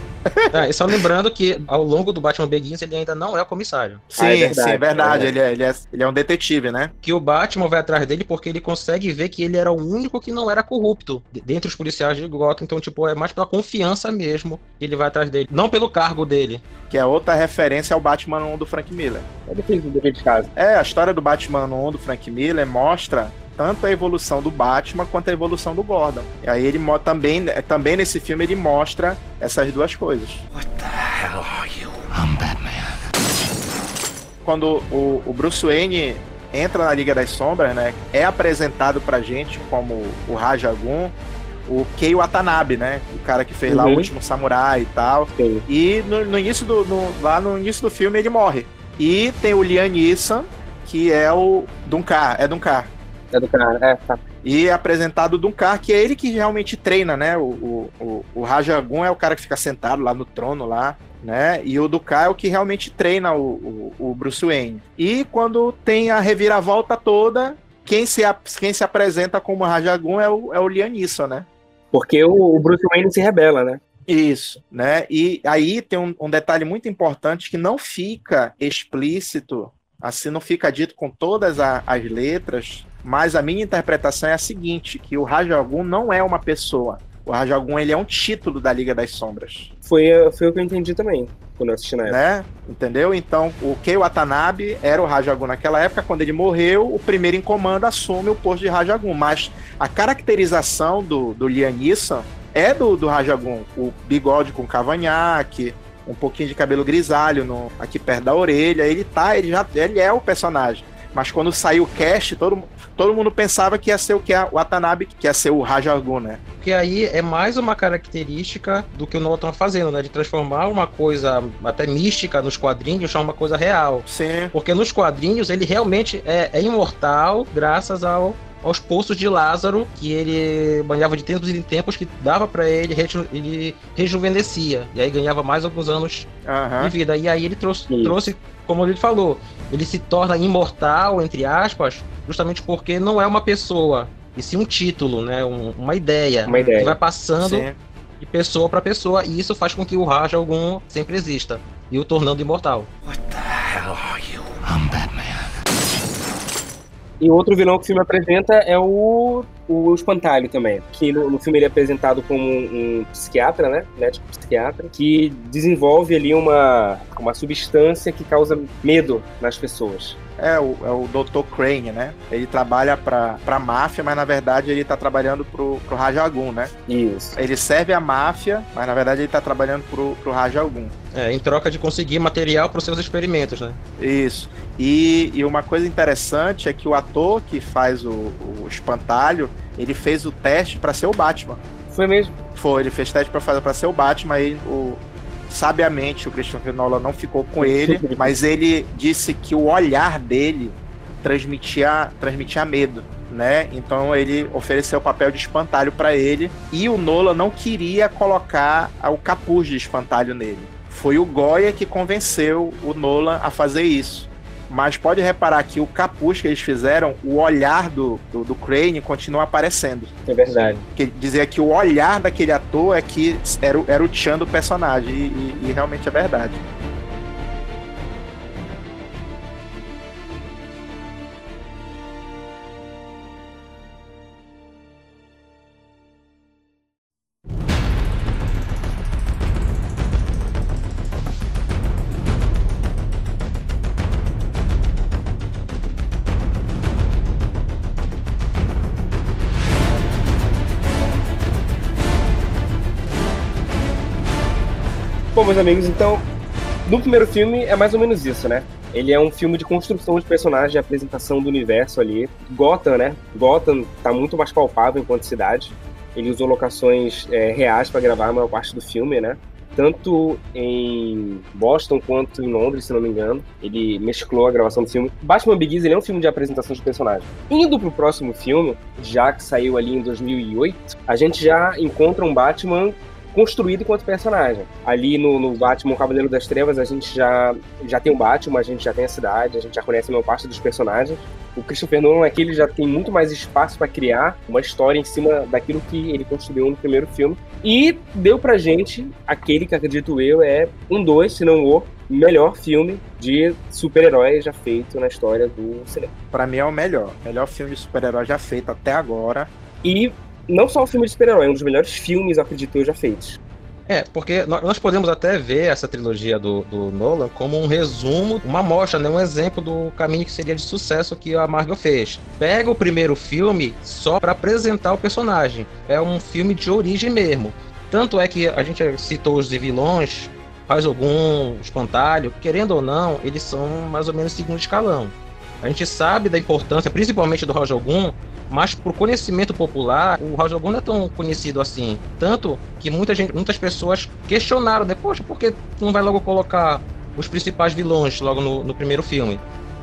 É, *laughs* e só lembrando que ao longo do Batman Begins ele ainda não é o comissário. Sim, ah, é verdade, sim, é verdade. É. Ele, é, ele, é, ele é um detetive, né? Que o Batman vai atrás dele porque ele consegue ver que ele era o único que não era corrupto dentre os policiais de Gotham. Então, tipo, é mais pela confiança mesmo que ele vai atrás dele. Não pelo cargo dele. Que é outra referência ao Batman 1 do Frank Miller. É difícil de casa. É, a história do Batman 1 do Frank Miller mostra tanto a evolução do Batman quanto a evolução do Gordon. E aí ele também, também nesse filme ele mostra essas duas coisas. What the hell are you? I'm Batman. Quando o, o Bruce Wayne entra na Liga das Sombras, né, é apresentado pra gente como o Rajagun, o Kei Watanabe, né? O cara que fez uhum. lá o uhum. último samurai e tal. Sim. E no, no início do. No, lá no início do filme ele morre. E tem o Liam Neeson, que é o Dunkar, é Dunkar. É do cara, é, tá. E é apresentado Dunkar, que é ele que realmente treina, né? O, o, o, Rajagun é o cara que fica sentado lá no trono lá, né? E o Dunkar é o que realmente treina o, o, o Bruce Wayne. E quando tem a reviravolta toda, quem se, quem se apresenta como Rajagun é o, é o Liam Neeson, né? Porque o, o Bruce Wayne se rebela, né? Isso, né? E aí tem um, um, detalhe muito importante que não fica explícito, assim, não fica dito com todas a, as letras mas a minha interpretação é a seguinte, que o Rajagun não é uma pessoa. O Rajagun ele é um título da Liga das Sombras. Foi, foi o que eu entendi também, quando eu assisti na época. Né? Entendeu? Então, o Kei Watanabe era o Rajagun naquela época. Quando ele morreu, o primeiro em comando assume o posto de Rajagun. Mas a caracterização do, do Liam Neeson é do, do Rajagun. O bigode com cavanhaque, um pouquinho de cabelo grisalho no, aqui perto da orelha. Ele tá, ele já ele é o personagem. Mas quando saiu o cast, todo, todo mundo pensava que ia ser o que é o Watanabe, que ia ser o Rajagun, né? Porque aí é mais uma característica do que o Nolan tá fazendo, né? De transformar uma coisa até mística nos quadrinhos a uma coisa real. Sim. Porque nos quadrinhos ele realmente é, é imortal graças ao aos poços de Lázaro, que ele banhava de tempos em tempos, que dava para ele, ele rejuvenescia. E aí ganhava mais alguns anos uhum. de vida. E aí ele trouxe, trouxe, como ele falou, ele se torna imortal, entre aspas, justamente porque não é uma pessoa, e sim um título, né? Um, uma ideia. Uma ideia. Que vai passando sim. de pessoa para pessoa, e isso faz com que o Raja algum sempre exista, e o tornando imortal. What the hell are you? I'm Batman. E outro vilão que o filme apresenta é o, o Espantalho também. Que no, no filme ele é apresentado como um, um psiquiatra, né? Médico psiquiatra, que desenvolve ali uma, uma substância que causa medo nas pessoas é o, é o Dr. Crane, né? Ele trabalha pra, pra máfia, mas na verdade ele tá trabalhando pro, pro Rajagun, né? Isso. Ele serve a máfia, mas na verdade ele tá trabalhando pro, pro Rajagun. É, em troca de conseguir material para os seus experimentos, né? Isso. E, e uma coisa interessante é que o ator que faz o, o espantalho, ele fez o teste para ser o Batman. Foi mesmo? Foi, ele fez teste para fazer para ser o Batman e o, sabiamente o Christopher Nolan não ficou com ele, *laughs* mas ele disse que o olhar dele transmitia, transmitia medo. Né? Então ele ofereceu o papel de espantalho para ele e o Nolan não queria colocar o capuz de espantalho nele. Foi o Goya que convenceu o Nolan a fazer isso. Mas pode reparar que o capuz que eles fizeram, o olhar do, do, do Crane continua aparecendo. É verdade. Que dizia que o olhar daquele ator é que era, o- era o Chan do personagem. E, e- e realmente é verdade. Amigos, então, no primeiro filme é mais ou menos isso, né? Ele é um filme de construção de personagem, apresentação do universo ali. Gotham, né? Gotham tá muito mais palpável enquanto cidade. Ele usou locações é, reais para gravar a maior parte do filme, né? Tanto em Boston quanto em Londres, se não me engano. Ele mesclou a gravação do filme. Batman Begins ele é um filme de apresentação de personagem. Indo pro próximo filme, já que saiu ali em 2008, a gente já encontra um Batman construído enquanto personagem. Ali no, no Batman Cavaleiro das Trevas, a gente já, já tem o Batman, a gente já tem a cidade, a gente já conhece a maior parte dos personagens. O Christopher Nolan aqui ele já tem muito mais espaço para criar uma história em cima daquilo que ele construiu no primeiro filme. E deu pra gente aquele que acredito eu é um dois, se não o melhor filme de super-heróis já feito na história do cinema. Pra mim é o melhor. Melhor filme de super-herói já feito até agora. E não só o filme de super-herói, é um dos melhores filmes, acredito eu, já feitos. É, porque nó- nós podemos até ver essa trilogia do, do Nolan como um resumo, uma amostra, né, um exemplo do caminho que seria de sucesso que a Marvel fez. Pega o primeiro filme só para apresentar o personagem. É um filme de origem mesmo. Tanto é que a gente citou os vilões, faz algum espantalho, querendo ou não, eles são mais ou menos segundo escalão. A gente sabe da importância, principalmente do Roger Gunn, mas por conhecimento popular, o Roger Gunn não é tão conhecido assim. Tanto que muita gente, muitas pessoas questionaram, né? Poxa, por que tu não vai logo colocar os principais vilões logo no, no primeiro filme?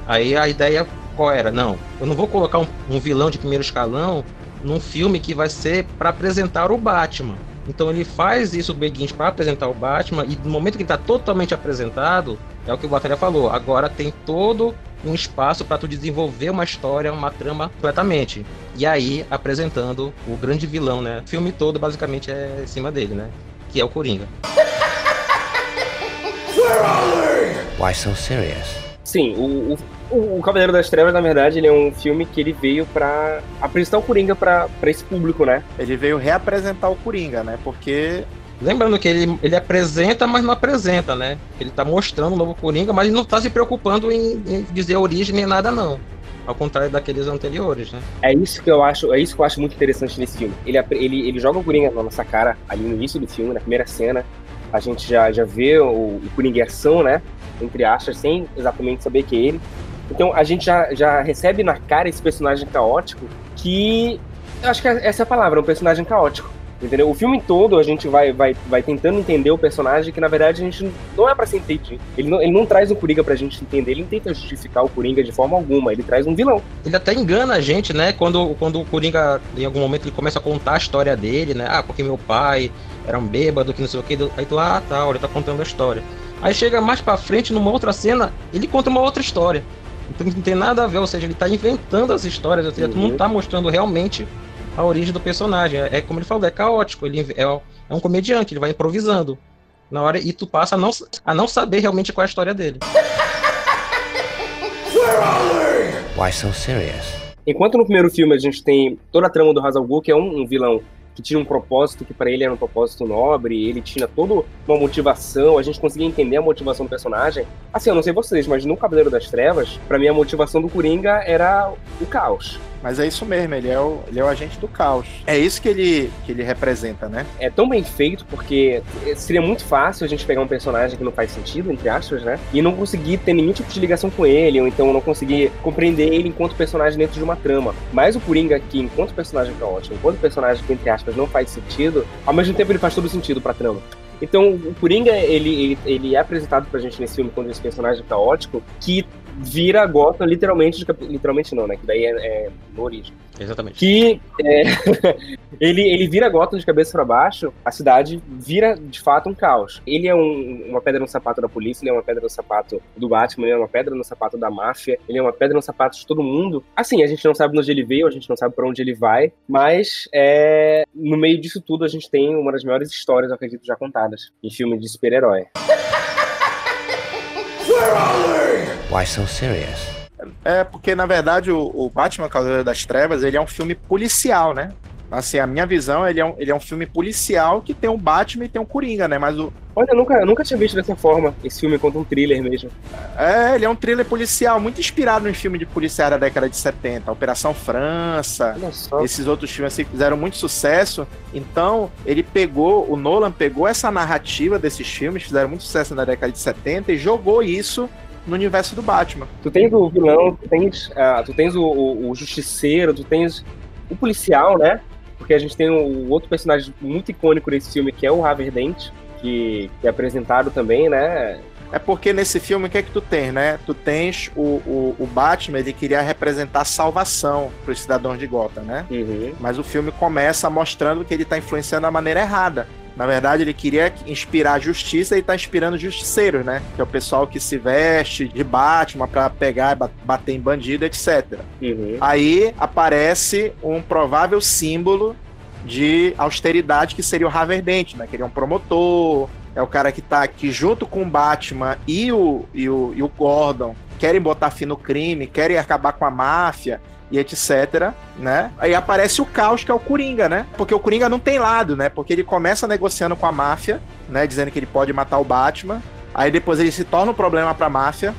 Aí a ideia qual era? Não, eu não vou colocar um, um vilão de primeiro escalão num filme que vai ser para apresentar o Batman. Então ele faz isso do Begins para apresentar o Batman e no momento que ele está totalmente apresentado, é o que o Batalha falou. Agora tem todo um espaço para tu desenvolver uma história, uma trama completamente. E aí apresentando o grande vilão, né? O filme todo basicamente é em cima dele, né? Que é o Coringa. Why so serious? Sim, o, o, o Cavaleiro das Trevas, na verdade, ele é um filme que ele veio pra apresentar o Coringa pra esse público, né? Ele veio reapresentar o Coringa, né? Porque Lembrando que ele, ele apresenta, mas não apresenta, né? Ele tá mostrando o novo Coringa, mas ele não tá se preocupando em, em dizer origem nem nada, não. Ao contrário daqueles anteriores, né? É isso que eu acho, é isso que eu acho muito interessante nesse filme. Ele, ele, ele joga o Coringa na nossa cara ali no início do filme, na primeira cena. A gente já, já vê o, o Coringa ação, né? Entre aspas, sem exatamente saber que é ele. Então a gente já, já recebe na cara esse personagem caótico que. Eu acho que essa é a palavra, um personagem caótico. Entendeu? O filme todo a gente vai, vai, vai tentando entender o personagem que na verdade a gente não é pra ser entendido. Ele não, ele não traz o Coringa pra gente entender, ele não tenta justificar o Coringa de forma alguma, ele traz um vilão. Ele até engana a gente, né? Quando, quando o Coringa, em algum momento, ele começa a contar a história dele, né? Ah, porque meu pai era um bêbado, que não sei o que. Aí tu, ah, tá, ele tá contando a história. Aí chega mais pra frente, numa outra cena, ele conta uma outra história. Então não tem nada a ver, ou seja, ele tá inventando as histórias, ou seja, tu não Uhum. tá mostrando realmente a origem do personagem. É, é como ele falou, é caótico, ele é, é um comediante, ele vai improvisando. Na hora, e tu passa a não, a não saber realmente qual é a história dele. *laughs* Why so serious? Enquanto no primeiro filme a gente tem toda a trama do Hazal que é um, um vilão que tinha um propósito que para ele era um propósito nobre, ele tinha toda uma motivação, a gente conseguia entender a motivação do personagem. Assim, eu não sei vocês, mas no Cavaleiro das Trevas, para mim a motivação do Coringa era o caos. Mas é isso mesmo, ele é o, ele é o agente do caos. É isso que ele, que ele representa, né? É tão bem feito porque seria muito fácil a gente pegar um personagem que não faz sentido, entre aspas, né? E não conseguir ter nenhum tipo de ligação com ele, ou então não conseguir compreender ele enquanto personagem dentro de uma trama. Mas o Coringa aqui, enquanto personagem caótico, enquanto personagem que, entre aspas, não faz sentido, ao mesmo tempo ele faz todo sentido pra trama. Então, o Coringa, ele, ele, ele é apresentado pra gente nesse filme como esse personagem caótico que vira Gotham literalmente, literalmente não, né? Que daí é, é no origem. Exatamente. Que é, *laughs* ele, ele vira Gotham de cabeça pra baixo, a cidade vira de fato um caos. Ele é um- uma pedra no sapato da polícia, ele é uma pedra no sapato do Batman, ele é uma pedra no sapato da máfia, ele é uma pedra no sapato de todo mundo. Assim, a gente não sabe de onde ele veio, a gente não sabe pra onde ele vai, mas é, no meio disso tudo a gente tem uma das maiores histórias, eu acredito, já contadas em filme de super-herói. *laughs* Why so serious? É, porque na verdade o, o Batman Cavaleiro das Trevas, ele é um filme policial, né? Assim, a minha visão, ele é um, ele é um filme policial que tem um Batman e tem um Coringa, né? Mas o, Olha, eu nunca, eu nunca tinha visto dessa forma esse filme contra um thriller mesmo. é, ele é um thriller policial muito inspirado em filme de policial da década de 70, Operação França, Olha só. esses outros filmes assim que fizeram muito sucesso. Então, ele pegou, o Nolan pegou essa narrativa desses filmes, fizeram muito sucesso na década de 70 e jogou isso no universo do Batman. Tu tens o vilão, tu tens, ah, tu tens o, o- o justiceiro, tu tens o policial, né? Porque a gente tem o outro personagem muito icônico desse filme, que é o Harvey Dent, que, que é apresentado também, né? É porque nesse filme, o que é que tu tens, né? Tu tens o, o, o Batman, ele queria representar salvação para os cidadãos de Gotham, né? Uhum. Mas o filme começa mostrando que ele tá influenciando da maneira errada. Na verdade, ele queria inspirar a justiça e tá inspirando justiceiros, né? Que é o pessoal que se veste de Batman pra pegar e ba- bater em bandido, etc. Uhum. Aí aparece um provável símbolo de austeridade que seria o Harvey Dent, né? Que ele é um promotor, é o cara que tá aqui junto com o Batman e o, e o, e o Gordon, querem botar fim no crime, querem acabar com a máfia e etc, né? Aí aparece o caos que é o Coringa, né? Porque o Coringa não tem lado, né? Porque ele começa negociando com a máfia, né, dizendo que ele pode matar o Batman. Aí depois ele se torna um problema pra máfia.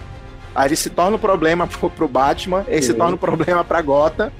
Aí ele se torna um problema *laughs* pro, pro Batman, ele se torna um problema pra Gotham,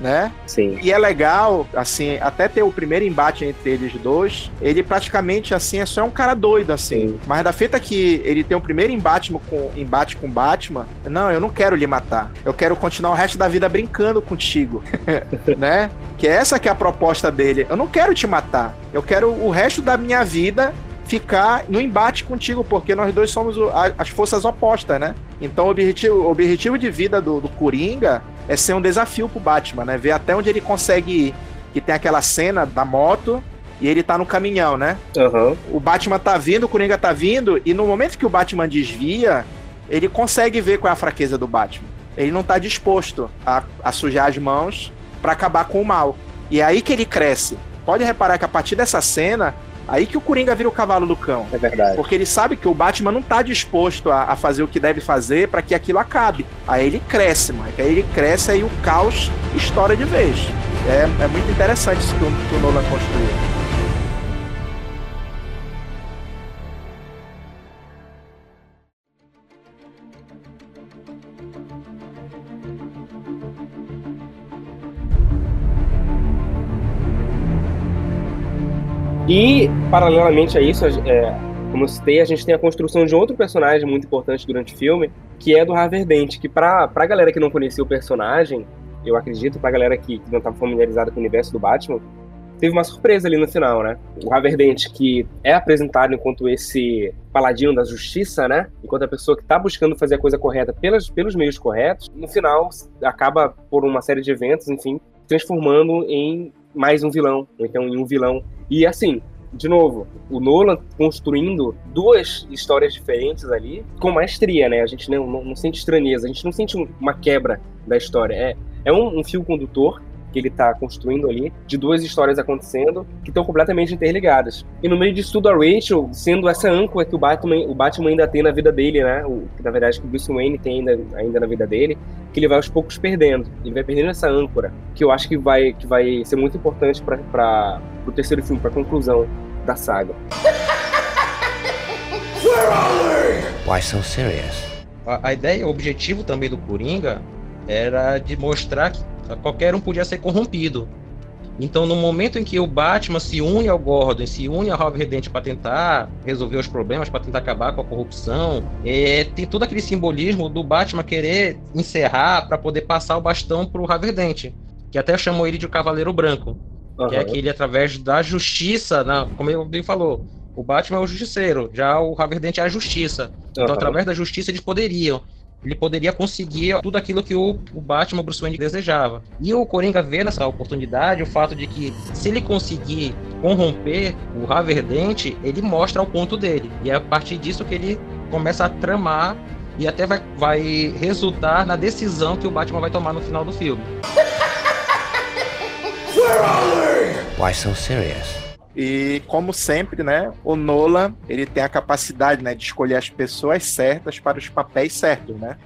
né? Sim. E é legal, assim, até ter o primeiro embate entre eles dois, ele praticamente, assim, é só um cara doido, assim. Sim. Mas da feita que ele tem o primeiro embate com, embate com Batman, não, eu não quero lhe matar. Eu quero continuar o resto da vida brincando contigo, *laughs* né? Que é essa que é a proposta dele. Eu não quero te matar. Eu quero o resto da minha vida ficar no embate contigo, porque nós dois somos as forças opostas, né? Então o objetivo, o objetivo de vida do, do Coringa é ser um desafio pro Batman, né? Ver até onde ele consegue ir. Que tem aquela cena da moto e ele tá no caminhão, né? Aham. O Batman tá vindo, o Coringa tá vindo, e no momento que o Batman desvia, ele consegue ver qual é a fraqueza do Batman. Ele não tá disposto a, a sujar as mãos pra acabar com o mal. E é aí que ele cresce. Pode reparar que a partir dessa cena, aí que o Coringa vira o cavalo do cão. É verdade. Porque ele sabe que o Batman não tá disposto a, a fazer o que deve fazer para que aquilo acabe. Aí ele cresce, mano. Aí ele cresce aí o caos estoura de vez. É, é muito interessante isso que o, que o Nolan construiu. E, paralelamente a isso, é, como eu citei, a gente tem a construção de outro personagem muito importante durante o filme, que é do Harvey Dent, que pra, pra galera que não conhecia o personagem, eu acredito, pra galera que, que não estava familiarizada com o universo do Batman, teve uma surpresa ali no final, né? O Harvey Dent, que é apresentado enquanto esse paladino da justiça, né? Enquanto a pessoa que tá buscando fazer a coisa correta pelas, pelos meios corretos, no final acaba, por uma série de eventos, enfim, transformando em mais um vilão, ou então em um vilão. E assim, de novo, o Nolan construindo duas histórias diferentes ali com maestria, né? A gente não, não, não sente estranheza, a gente não sente um- uma quebra da história. É, é um, um fio condutor que ele tá construindo ali, de duas histórias acontecendo que estão completamente interligadas. E no meio disso tudo, a Rachel sendo essa âncora que o Batman, o Batman ainda tem na vida dele, né? O, que na verdade que o Bruce Wayne tem ainda, ainda na vida dele, que ele vai aos poucos perdendo. Ele vai perdendo essa âncora, que eu acho que vai, que vai ser muito importante para o terceiro filme, para a conclusão da saga. Why so serious? A, a ideia, o objetivo também do Coringa era de mostrar que qualquer um podia ser corrompido. Então, no momento em que o Batman se une ao Gordon, se une ao Dent para tentar resolver os problemas, para tentar acabar com a corrupção, é, tem todo aquele simbolismo do Batman querer encerrar para poder passar o bastão pro Harvey Dent, que até chamou ele de Cavaleiro Branco, que é Aham. que ele através da justiça, na, como ele bem falou, o Batman é o justiceiro, já o Harvey Dent é a justiça. Então, Aham. através da justiça, eles poderiam. Ele poderia conseguir tudo aquilo que o, o Batman Bruce Wayne desejava. E o Coringa vê nessa oportunidade o fato de que se ele conseguir corromper o Raverdente, ele mostra o ponto dele. E é a partir disso que ele começa a tramar e até vai, vai resultar na decisão que o Batman vai tomar no final do filme. Why so serious? E como sempre, né, o Nolan, ele tem a capacidade, né, de escolher as pessoas certas para os papéis certos, né?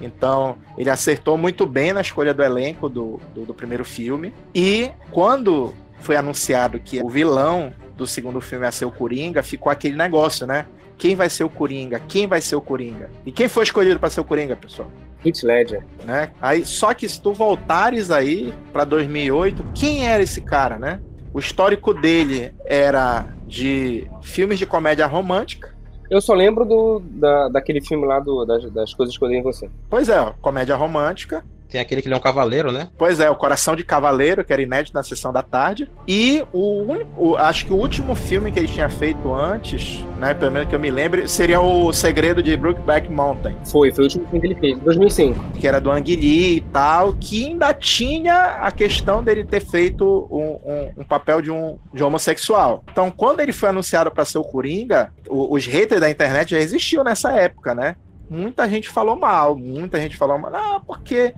Então, ele acertou muito bem na escolha do elenco do, do, do primeiro filme. E quando foi anunciado que o vilão do segundo filme ia ser o Coringa, ficou aquele negócio, né? Quem vai ser o Coringa? Quem vai ser o Coringa? E quem foi escolhido para ser o Coringa, pessoal? Heath Ledger. Né? Aí, só que se tu voltares aí para 2008, quem era esse cara, né? O histórico dele era de filmes de comédia romântica. Eu só lembro do, da, daquele filme lá do, das, das coisas que eu dei em você. Pois é, comédia romântica. Tem aquele que ele é um cavaleiro, né? Pois é, o Coração de Cavaleiro, que era inédito na sessão da tarde. E o, o, acho que o último filme que ele tinha feito antes, né, pelo menos que eu me lembre, seria o Segredo de Brookback Mountain. Foi, foi o último filme que ele fez, 2005. Que era do Ang Lee e tal, que ainda tinha a questão dele ter feito um, um, um papel de um de homossexual. Então, quando ele foi anunciado para ser o Coringa, o, os haters da internet já existiam nessa época, né? Muita gente falou mal, muita gente falou mal, ah, porque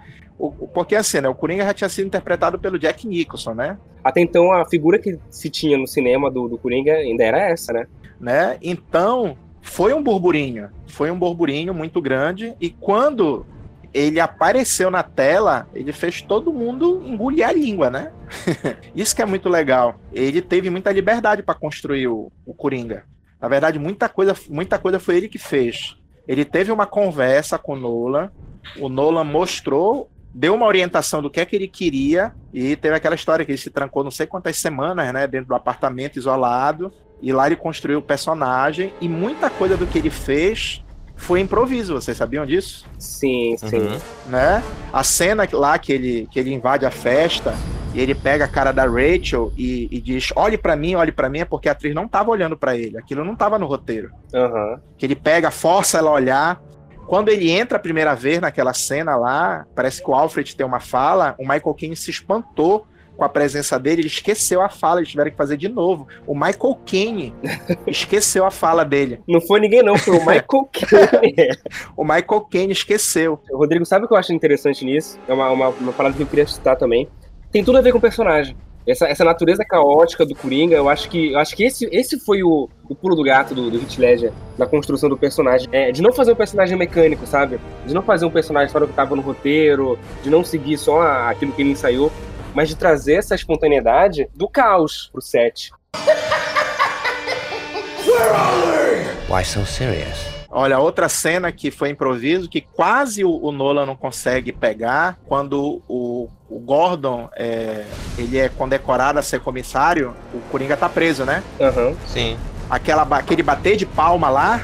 porque assim, né, o Coringa já tinha sido interpretado pelo Jack Nicholson, né? Até então a figura que se tinha no cinema do, do Coringa ainda era essa, né? né? Então, foi um burburinho, foi um burburinho muito grande e quando ele apareceu na tela, ele fez todo mundo engolir a língua, né? *laughs* Isso que é muito legal. Ele teve muita liberdade para construir o, o Coringa. Na verdade, muita coisa, muita coisa foi ele que fez. Ele teve uma conversa com o Nolan, o Nolan mostrou deu uma orientação do que é que ele queria e teve aquela história que ele se trancou não sei quantas semanas, né, dentro do apartamento isolado e lá ele construiu o personagem e muita coisa do que ele fez foi improviso, vocês sabiam disso? Sim, sim. Uhum. Né? A cena lá que ele, que ele invade a festa e ele pega a cara da Rachel e, e diz: olhe para mim, olhe para mim, é porque a atriz não tava olhando para ele. Aquilo não tava no roteiro. Uhum. Que ele pega, força ela a olhar quando ele entra a primeira vez naquela cena lá, parece que o Alfred tem uma fala, o Michael Caine se espantou com a presença dele, ele esqueceu a fala, eles tiveram que fazer de novo. O Michael Caine *laughs* esqueceu a fala dele. Não foi ninguém não, foi o Michael *laughs* Caine. o Michael Caine esqueceu. Rodrigo, sabe o que eu acho interessante nisso? É uma, uma, uma parada que eu queria citar também. Tem tudo a ver com o personagem. Essa, essa natureza caótica do Coringa, eu acho que, eu acho que esse, esse foi o, o pulo do gato do, do Heath Ledger na construção do personagem. É, de não fazer um personagem mecânico, sabe? De não fazer um personagem só do que estava no roteiro, de não seguir só aquilo que ele ensaiou, mas de trazer essa espontaneidade do caos pro set. Why so serious? Olha, outra cena que foi improviso, que quase o, o Nolan não consegue pegar, quando o, o Gordon é, ele é condecorado a ser comissário, o Coringa tá preso, né? Uhum. Sim. Aquela, aquele bater de palma lá,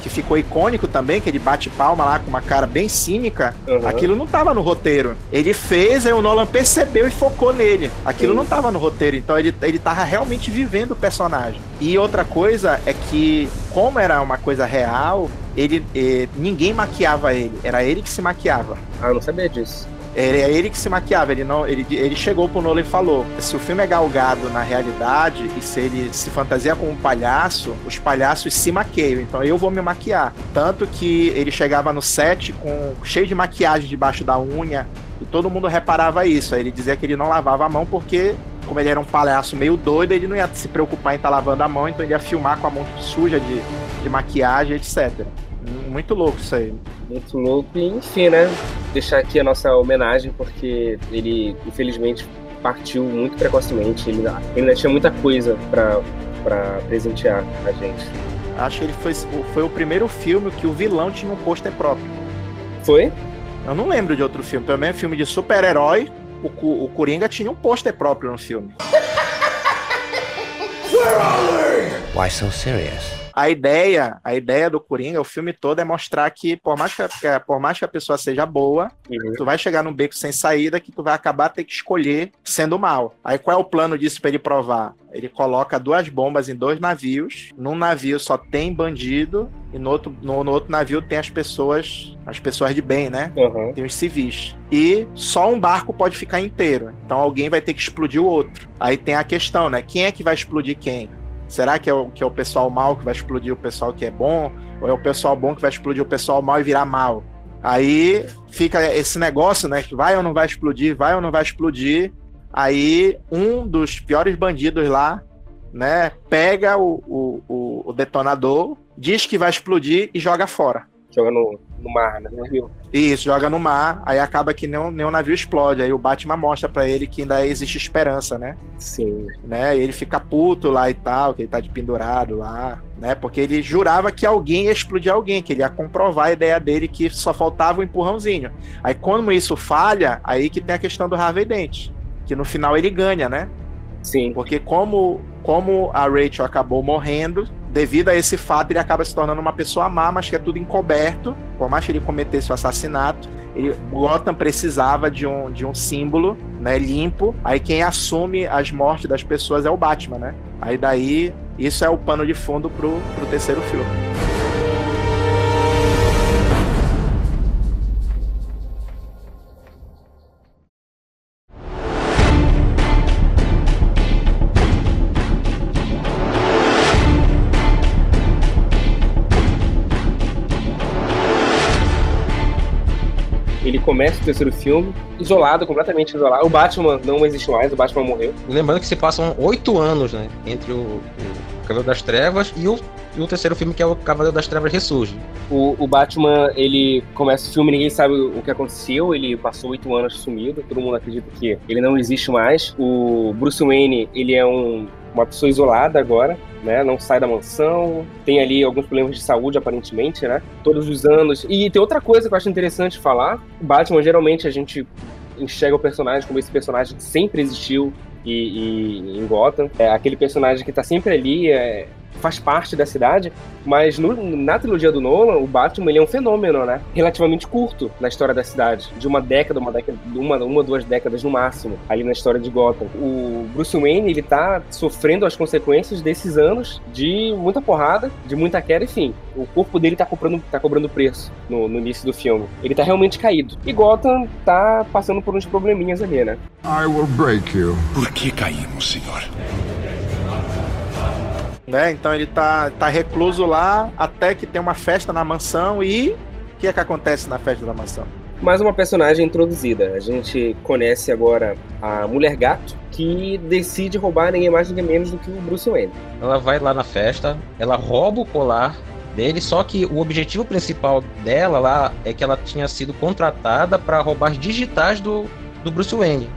que ficou icônico também, que ele bate palma lá com uma cara bem cínica, uhum. aquilo não tava no roteiro. Ele fez, aí o Nolan percebeu e focou nele. Aquilo Sim. não tava no roteiro, então ele, ele tava realmente vivendo o personagem. E outra coisa é que, como era uma coisa real, ele, eh, ninguém maquiava ele, era ele que se maquiava. Ah, eu não sabia disso. Era é ele que se maquiava, ele não, ele, ele chegou pro Nolan e falou: se o filme é galgado na realidade e se ele se fantasia como um palhaço, os palhaços se maquiam, então eu vou me maquiar. Tanto que ele chegava no set com cheio de maquiagem debaixo da unha e todo mundo reparava isso. Aí ele dizia que ele não lavava a mão porque como ele era um palhaço meio doido, ele não ia se preocupar em estar tá lavando a mão, então ele ia filmar com a mão suja de, de maquiagem, etc. Muito louco isso aí. Muito louco. E, enfim, né? Deixar aqui a nossa homenagem, porque ele, infelizmente, partiu muito precocemente. Ele, ainda tinha muita coisa para presentear a gente. Acho que ele foi, foi o primeiro filme que o vilão tinha um pôster próprio. Foi? Eu não lembro de outro filme. Também é filme de super-herói. O, o Coringa tinha um pôster próprio no filme. Why so serious? A ideia, a ideia do Coringa, o filme todo é mostrar que por mais que, a- por mais que a pessoa seja boa, Uhum. tu vai chegar num beco sem saída que tu vai acabar ter que escolher sendo mal. Aí qual é o plano disso pra ele provar? Ele coloca duas bombas em dois navios. Num navio só tem bandido e no outro, no, no outro navio tem as pessoas, as pessoas de bem, né? Uhum. Tem os civis. E só um barco pode ficar inteiro. Então alguém vai ter que explodir o outro. Aí tem a questão, né? Quem é que vai explodir quem? Será que é o, que é o pessoal mal que vai explodir o pessoal que é bom? Ou é o pessoal bom que vai explodir o pessoal mal e virar mal? Aí fica esse negócio, né? Que vai ou não vai explodir, vai ou não vai explodir. Aí um dos piores bandidos lá, né? Pega o, o, o, detonador, diz que vai explodir e joga fora. Joga no, no mar, né? No rio. Isso, joga no mar, aí acaba que nem, nenhum navio explode. Aí o Batman mostra pra ele que ainda existe esperança, né? Sim. né? E ele fica puto lá e tal, que ele tá de pendurado lá, né? Porque ele jurava que alguém ia explodir alguém, que ele ia comprovar a ideia dele que só faltava o empurrãozinho. Aí quando isso falha, aí que tem a questão do Harvey Dent, que no final ele ganha, né? Sim. Porque como, como a Rachel acabou morrendo, devido a esse fato, ele acaba se tornando uma pessoa má, mas que é tudo encoberto. Por mais que ele cometesse o assassinato, ele, Gotham precisava de um, de um símbolo né, limpo. Aí quem assume as mortes das pessoas é o Batman, né? Aí daí, isso é o pano de fundo pro, pro terceiro filme. Começa o terceiro filme isolado, completamente isolado. O Batman não existe mais, o Batman morreu. Lembrando que se passam oito anos, né? Entre o, o Cavaleiro das Trevas e o, e o terceiro filme, que é o Cavaleiro das Trevas Ressurge. O, o Batman, ele começa o filme, ninguém sabe o que aconteceu. Ele passou oito anos sumido, todo mundo acredita que ele não existe mais. O Bruce Wayne, ele é um, uma pessoa isolada agora, né? Não sai da mansão, tem ali alguns problemas de saúde, aparentemente, né? Todos os anos. E tem outra coisa que eu acho interessante falar: Batman, geralmente, a gente enxerga o personagem como esse personagem que sempre existiu e, e- em Gotham. É aquele personagem que tá sempre ali, é, faz parte da cidade, mas no- na trilogia do Nolan, o Batman ele é um fenômeno, né? Relativamente curto na história da cidade, de uma década, uma década, uma, uma duas décadas no máximo, ali na história de Gotham. O Bruce Wayne ele tá sofrendo as consequências desses anos de muita porrada, de muita queda, enfim. O corpo dele tá cobrando, tá cobrando preço no, no início do filme. Ele tá realmente caído. E Gotham tá passando por uns probleminhas ali, né? I will break you. Por que caímos, senhor? Né? Então ele tá, tá recluso lá até que tem uma festa na mansão e o que é que acontece na festa da mansão? mais uma personagem introduzida. A gente conhece agora a Mulher Gato, que decide roubar ninguém mais, ninguém menos do que o Bruce Wayne. Ela vai lá na festa, ela rouba o colar dele, só que o objetivo principal dela lá é que ela tinha sido contratada para roubar as digitais do, do Bruce Wayne.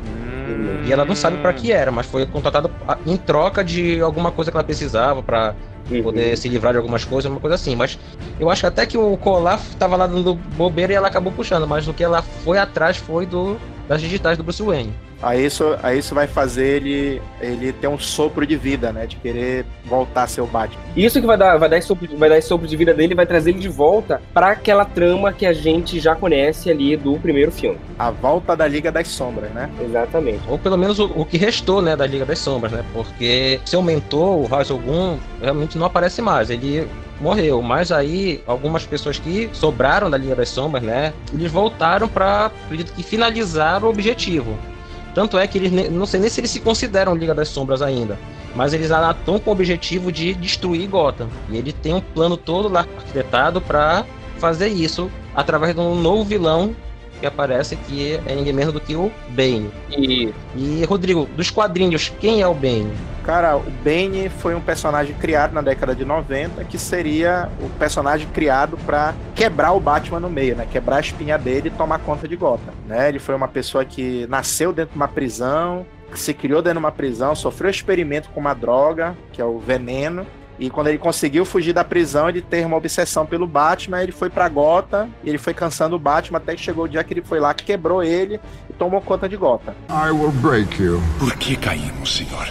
E ela não sabe para que era, mas foi contratada em troca de alguma coisa que ela precisava para Uhum. poder se livrar de algumas coisas, uma coisa assim. Mas eu acho até que o colar tava lá dando bobeira e ela acabou puxando, mas do que ela foi atrás foi do das digitais do Bruce Wayne. Aí isso, aí isso vai fazer ele, ele ter um sopro de vida, né? De querer voltar a ser o Batman. Isso que vai dar, vai dar esse sopro, vai dar esse sopro de vida dele, vai trazer ele de volta para aquela trama que a gente já conhece ali do primeiro filme. A volta da Liga das Sombras, né? Exatamente. Ou pelo menos o, o que restou, né, da Liga das Sombras, né? Porque seu mentor, o Ra's al Ghul, realmente não aparece mais. Ele morreu, mas aí algumas pessoas que sobraram da Liga das Sombras, né, eles voltaram para, acredito que finalizar o objetivo. Tanto é que eles não sei nem se eles se consideram Liga das Sombras ainda, mas eles estão com o objetivo de destruir Gotham. E ele tem um plano todo lá arquitetado para fazer isso através de um novo vilão que aparece que é ninguém menos do que o Bane. E E, Rodrigo, dos quadrinhos, quem é o Bane? Cara, o Bane foi um personagem criado na década de 90 que seria o personagem criado pra quebrar o Batman no meio, né? Quebrar a espinha dele e tomar conta de Gotham, né? Ele foi uma pessoa que nasceu dentro de uma prisão, se criou dentro de uma prisão, sofreu experimento com uma droga, que é o veneno, e quando ele conseguiu fugir da prisão, ele teve uma obsessão pelo Batman, ele foi pra Gotham, e ele foi cansando o Batman até que chegou o dia que ele foi lá, quebrou ele e tomou conta de Gotham. I will break you. Por que caímos, senhor?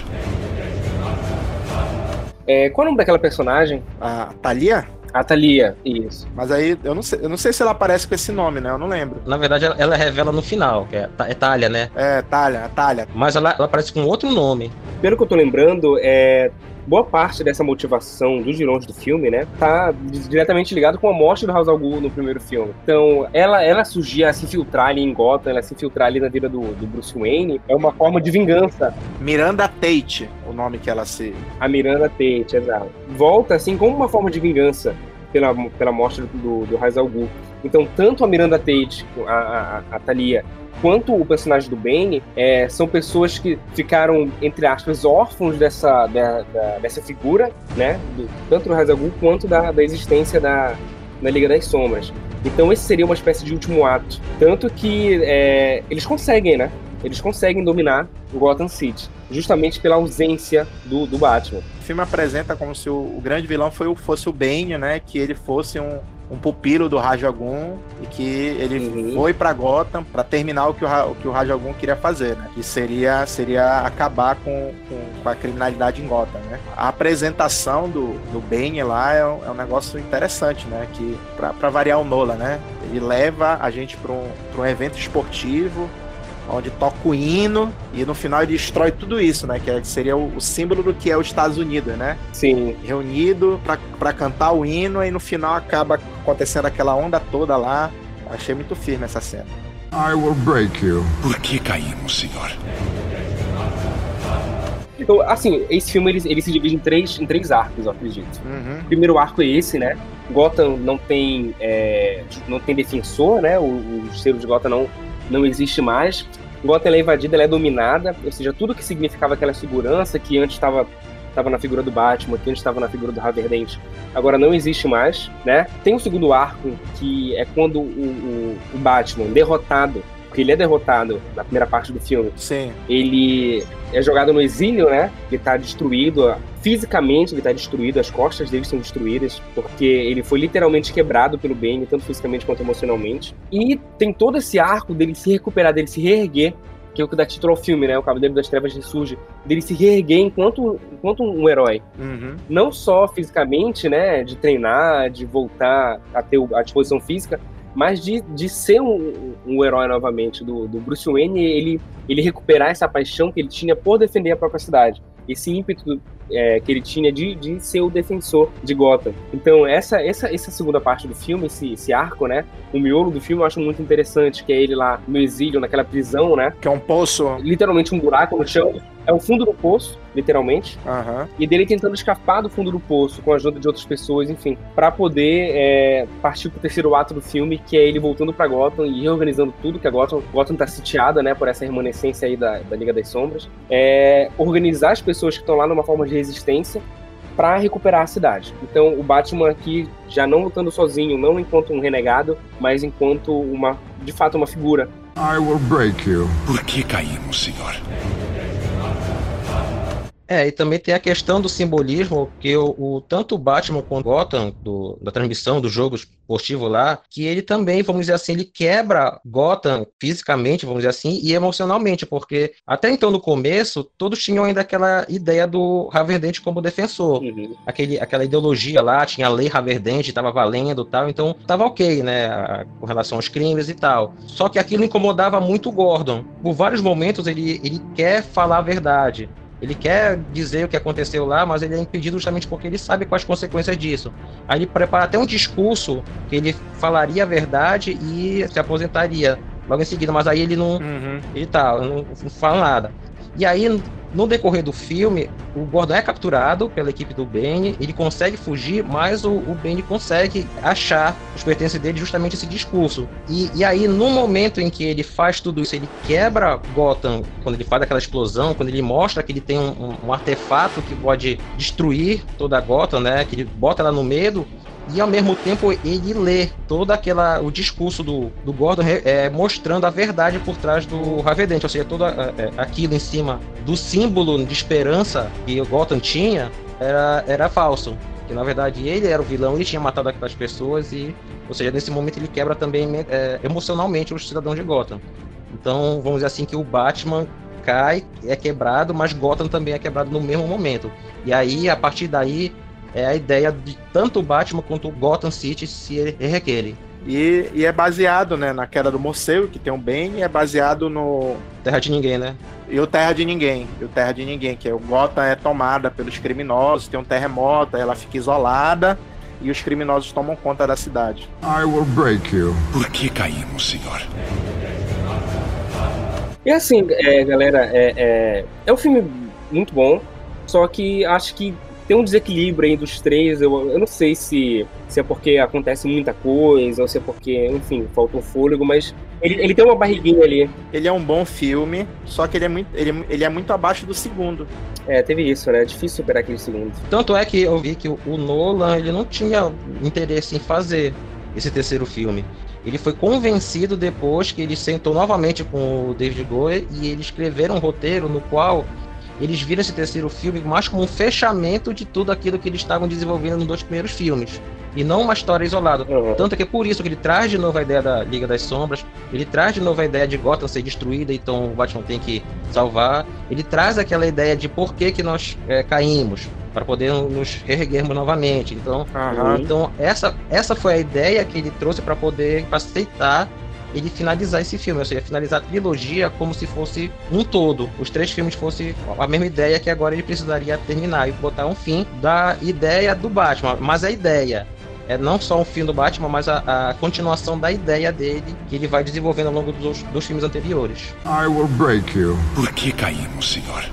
É, qual é o nome daquela personagem? A Thalia? A Thalia, isso. Mas aí eu não sei, eu não sei se ela aparece com esse nome, né? Eu não lembro. Na verdade, ela, ela revela no final, que é, é Talia, né? É, Thalia, a Thalia. Mas ela, ela aparece com outro nome. Pelo que eu tô lembrando, é, boa parte dessa motivação dos vilões do filme, né, tá di- diretamente ligado com a morte do al Ghul no primeiro filme. Então, ela, ela surgir a se infiltrar ali em Gotham, ela se infiltrar ali na vida do, do Bruce Wayne, é uma forma de vingança. Miranda Tate, o nome que ela se. A Miranda Tate, exato. Volta, assim, como uma forma de vingança pela, pela morte do, do, Ra's al. Então, tanto a Miranda Tate, a, a, a Thalia, quanto o personagem do Bane, é, são pessoas que ficaram, entre aspas, órfãos dessa, da- da- dessa figura, né? do- tanto do Ra's al quanto da, da existência da, da Liga das Sombras. Então esse seria uma espécie de último ato. Tanto que é, eles conseguem, né? Eles conseguem dominar o Gotham City, justamente pela ausência do, do Batman. O filme apresenta como se o, o grande vilão foi, fosse o Bane, né? Que ele fosse um, um pupilo do Raj al Ghul e que ele Uhum. foi pra Gotham pra terminar o que o, o que o queria fazer, né? Que seria, seria acabar com, com, com a criminalidade em Gotham, né? A apresentação do, do Bane lá é um, é um negócio interessante, né? Que pra variar o Nola, né? Ele leva a gente pra um, pra um evento esportivo onde toca o hino e no final ele destrói tudo isso, né? Que é- seria o, o símbolo do que é os Estados Unidos, né? Sim, Reunido pra- pra cantar o hino e no final acaba acontecendo aquela onda toda lá. Achei muito firme essa cena. I will break you. Por que caímos, senhor? Então, assim, esse filme ele, ele se divide em três, em três arcos, eu acredito. Uhum. O primeiro arco é esse, né? Gotham não tem, é, não tem defensor, né? O, o cheiro de Gotham não, não existe mais. Gotham é invadida, ela é dominada, ou seja, tudo que significava aquela segurança que antes estava estava na figura do Batman, que antes estava na figura do Raverdente, agora não existe mais, né? Tem o segundo arco, que é quando o, o, o Batman, derrotado, porque ele é derrotado na primeira parte do filme, Sim. ele é jogado no exílio, né? Ele tá destruído, fisicamente ele tá destruído, as costas dele são destruídas, porque ele foi literalmente quebrado pelo Bane, tanto fisicamente quanto emocionalmente. E tem todo esse arco dele se recuperar, dele se reerguer, que é o que dá título ao filme, né? O Cavaleiro das Trevas ressurge, dele se reerguer enquanto, enquanto um herói Uhum. não só fisicamente, né, de treinar, de voltar a ter a disposição física, mas de, de ser um, um herói novamente do, do Bruce Wayne, ele, ele recuperar essa paixão que ele tinha por defender a própria cidade, esse ímpeto é, que ele tinha de, de ser o defensor de Gotham. Então essa, essa, essa segunda parte do filme, esse, esse arco, né, o miolo do filme eu acho muito interessante, que é ele lá no exílio, naquela prisão, né, Que é um poço. literalmente um buraco no chão, é o fundo do poço, literalmente, Aham. e dele tentando escapar do fundo do poço com a ajuda de outras pessoas, enfim, pra poder é, partir pro terceiro ato do filme, que é ele voltando pra Gotham e reorganizando tudo, que a Gotham, Gotham tá sitiada, né, por essa remanescência aí da, da Liga das Sombras, é, organizar as pessoas que estão lá numa forma de resistência pra recuperar a cidade. Então, o Batman aqui já não lutando sozinho, não enquanto um renegado, mas enquanto uma, de fato, uma figura I will break you. Por que caímos, senhor? É, e também tem a questão do simbolismo, que o, o- tanto o Batman quanto o Gotham, do- da transmissão do jogo esportivo lá, que ele também, vamos dizer assim, ele quebra Gotham fisicamente, vamos dizer assim, e emocionalmente, porque até então no começo, todos tinham ainda aquela ideia do Raverdente como defensor. Uhum. Aquele, aquela ideologia lá, tinha a lei Raverdente, estava valendo e tal, então estava ok, né, a- com relação aos crimes e tal. Só que aquilo incomodava muito o Gordon. Por vários momentos ele, ele quer falar a verdade. Ele quer dizer o que aconteceu lá, mas ele é impedido justamente porque ele sabe quais consequências disso. Aí ele prepara até um discurso que ele falaria a verdade e se aposentaria logo em seguida, mas aí ele não, Uhum. ele tá, não, não fala nada. E aí, no decorrer do filme, o Gordon é capturado pela equipe do Bane, ele consegue fugir, mas o, o Bane consegue achar os pertences dele justamente esse discurso. E, e aí, no momento em que ele faz tudo isso, ele quebra Gotham, quando ele faz aquela explosão, quando ele mostra que ele tem um, um- um artefato que pode destruir toda a Gotham, né? Que ele bota ela no medo, e ao mesmo tempo ele lê todo aquela o discurso do, do Gordon é, mostrando a verdade por trás do Ravedente, ou seja, todo é, é, aquilo em cima do símbolo de esperança que o Gotham tinha era, era falso. Que na verdade ele era o vilão, ele tinha matado aquelas pessoas e, ou seja, nesse momento ele quebra também é, emocionalmente os cidadãos de Gotham. Então, vamos dizer assim que o Batman cai, é quebrado, mas Gotham também é quebrado no mesmo momento. E aí, a partir daí, é a ideia de tanto o Batman quanto o Gotham City se requerem. E, e, é baseado, né, na queda do morcego, que tem um Bane, e é baseado no... Terra de Ninguém, né? E o Terra de Ninguém, e o Terra de Ninguém, que é o Gotham é tomada pelos criminosos, tem um terremoto, ela fica isolada, e os criminosos tomam conta da cidade. I will break you. Por que caímos, senhor? E assim, é, galera, é, é, é um filme muito bom, só que acho que tem um desequilíbrio aí dos três. Eu, eu não sei se, se é porque acontece muita coisa, ou se é porque, enfim, falta um fôlego, mas ele, ele tem uma barriguinha ali. Ele é um bom filme, só que ele é muito, ele, ele é muito abaixo do segundo. É, teve isso, né? É difícil superar aquele segundo. Tanto é que eu vi que o Nolan ele não tinha interesse em fazer esse terceiro filme. Ele foi convencido depois que ele sentou novamente com o David Goyer e eles escreveram um roteiro no qual eles viram esse terceiro filme mais como um fechamento de tudo aquilo que eles estavam desenvolvendo nos dois primeiros filmes. E não uma história isolada. Uhum. Tanto que é por isso que ele traz de novo a ideia da Liga das Sombras, ele traz de novo a ideia de Gotham ser destruída, então o Batman tem que salvar. Ele traz aquela ideia de por que, que nós é, caímos, para poder nos reerguermos novamente. Então, uhum. então essa, essa foi a ideia que ele trouxe para poder aceitar ele finalizar esse filme, ou seja, finalizar a trilogia como se fosse um todo. Os três filmes fossem a mesma ideia que agora ele precisaria terminar e botar um fim da ideia do Batman. Mas a ideia é não só um fim do Batman, mas a, a, continuação da ideia dele que ele vai desenvolvendo ao longo dos, dos filmes anteriores. I will break you. Por que caímos, senhor?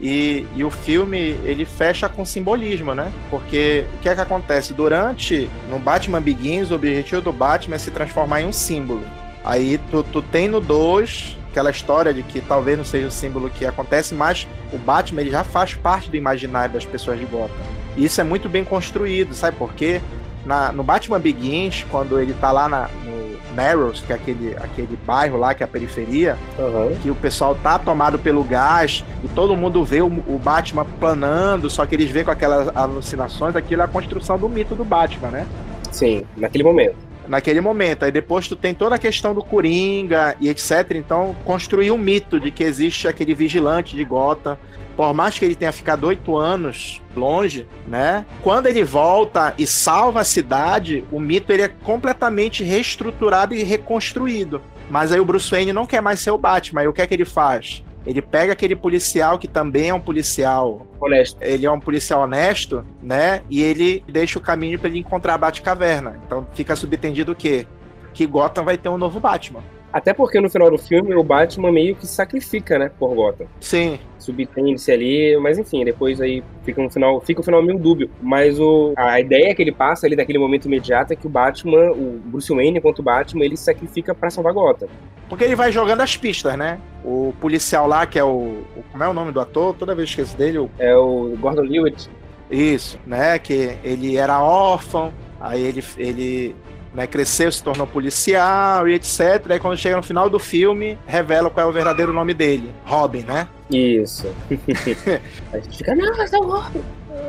E, e, o filme ele fecha com simbolismo, né? Porque o que é que acontece? Durante no Batman Begins, o objetivo do Batman é se transformar em um símbolo. Aí tu, tu tem no 2 aquela história de que talvez não seja o símbolo que acontece, mas o Batman ele já faz parte do imaginário das pessoas de Gotham. E isso é muito bem construído, sabe por quê? Na, no Batman Begins, quando ele tá lá na, no Narrows, que é aquele, aquele bairro lá, que é a periferia, uhum. que o pessoal tá tomado pelo gás e todo mundo vê o, o, Batman planando, só que eles vê com aquelas alucinações, aquilo é a construção do mito do Batman, né? Sim, naquele momento. Naquele momento. Aí depois tu tem toda a questão do Coringa e etc. Então, construir um mito de que existe aquele vigilante de Gotham por mais que ele tenha ficado oito anos longe, né? Quando ele volta e salva a cidade, o mito ele é completamente reestruturado e reconstruído. Mas aí o Bruce Wayne não quer mais ser o Batman. Aí o que é que ele faz? Ele pega aquele policial que também é um policial honesto. Ele é um policial honesto, né? E ele deixa o caminho para ele encontrar a Batcaverna. Então fica subentendido o quê? Que Gotham vai ter um novo Batman. Até porque no final do filme o Batman meio que sacrifica, né, por Gotham. Sim. Subtende-se ali, mas enfim, depois aí fica um final, fica um final meio dúbio. Mas o, a ideia que ele passa ali naquele momento imediato é que o Batman, o Bruce Wayne, enquanto o Batman, ele se sacrifica para salvar Gotham. Porque ele vai jogando as pistas, né? O policial lá, que é o. Como é o nome do ator? Toda vez que esqueço dele. O... É o Gordon Lewitt. Isso, né? Que ele era órfão, aí ele, ele né, cresceu, se tornou policial e etc. Aí quando chega no final do filme, revela qual é o verdadeiro nome dele, Robin, né? Isso. *laughs* a gente fica, não, mas é o Robin.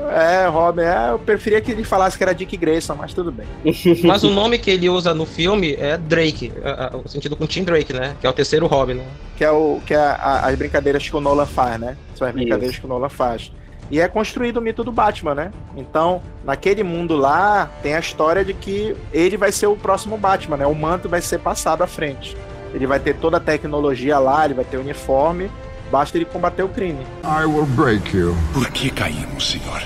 É, Robin, é, eu preferia que ele falasse que era Dick Grayson, mas tudo bem. *laughs* mas o nome que ele usa no filme é Drake, é, é, o sentido com Tim Drake, né? Que é o terceiro Robin, né? Que é, o, que é a, as brincadeiras que o Nolan faz, né? São as brincadeiras Isso. que o Nolan faz. E é construído o mito do Batman, né? Então, naquele mundo lá, tem a história de que ele vai ser o próximo Batman, né? O manto vai ser passado à frente. Ele vai ter toda a tecnologia lá, ele vai ter o uniforme, basta ele combater o crime. I will break you. Por que caímos, senhor?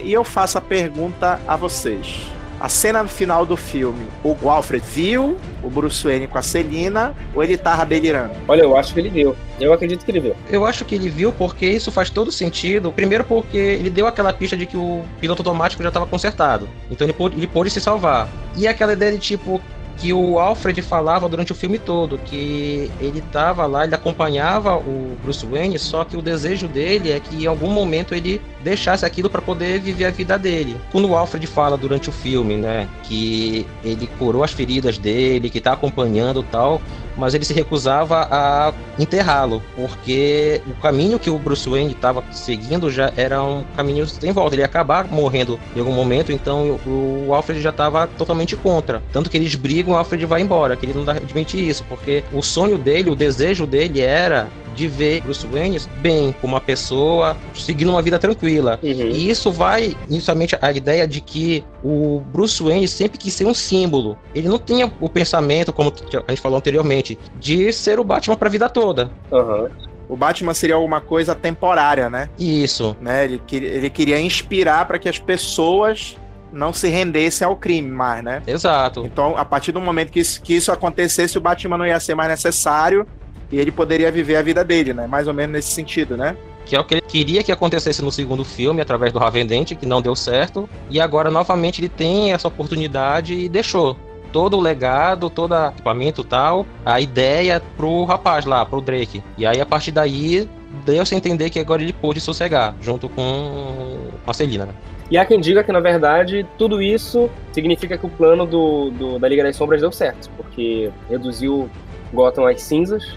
E eu faço a pergunta a vocês a cena final do filme, o Alfred viu o Bruce Wayne com a Celina ou ele tava delirando? Olha, eu acho que ele viu. Eu acredito que ele viu. Eu acho que ele viu porque isso faz todo sentido. Primeiro porque ele deu aquela pista de que o piloto automático já estava consertado. Então ele pôde, ele pôde se salvar. E aquela ideia de tipo, que o Alfred falava durante o filme todo, que ele estava lá, ele acompanhava o Bruce Wayne, só que o desejo dele é que em algum momento ele deixasse aquilo para poder viver a vida dele. Quando o Alfred fala durante o filme, né, que ele curou as feridas dele, que está acompanhando tal, mas ele se recusava a enterrá-lo, porque o caminho que o Bruce Wayne estava seguindo já era um caminho sem volta. Ele ia acabar morrendo em algum momento, então o Alfred já estava totalmente contra. Tanto que eles brigam, o Alfred vai embora, que ele não admite isso, porque o sonho dele, o desejo dele era de ver Bruce Wayne bem, como uma pessoa, seguindo uma vida tranquila. Uhum. E isso vai, inicialmente, a ideia de que o Bruce Wayne sempre quis ser um símbolo. Ele não tinha o pensamento, como a gente falou anteriormente, de ser o Batman para a vida toda. Aham. O Batman seria alguma coisa temporária, né? Isso. né? Ele, queria- ele queria inspirar para que as pessoas não se rendessem ao crime mais, né? Exato. Então, a partir do momento que isso, que isso acontecesse, o Batman não ia ser mais necessário e ele poderia viver a vida dele, né? Mais ou menos nesse sentido, né? Que é o que ele queria que acontecesse no segundo filme, através do Ravendente, que não deu certo. E agora, novamente, ele tem essa oportunidade e deixou todo o legado, todo o equipamento e tal, a ideia pro rapaz lá, pro Drake. E aí, a partir daí, deu-se a entender que agora ele pôde sossegar, junto com a Celina, né? E há quem diga que, na verdade, tudo isso significa que o plano do, do- da Liga das Sombras deu certo, porque reduziu Gotham às cinzas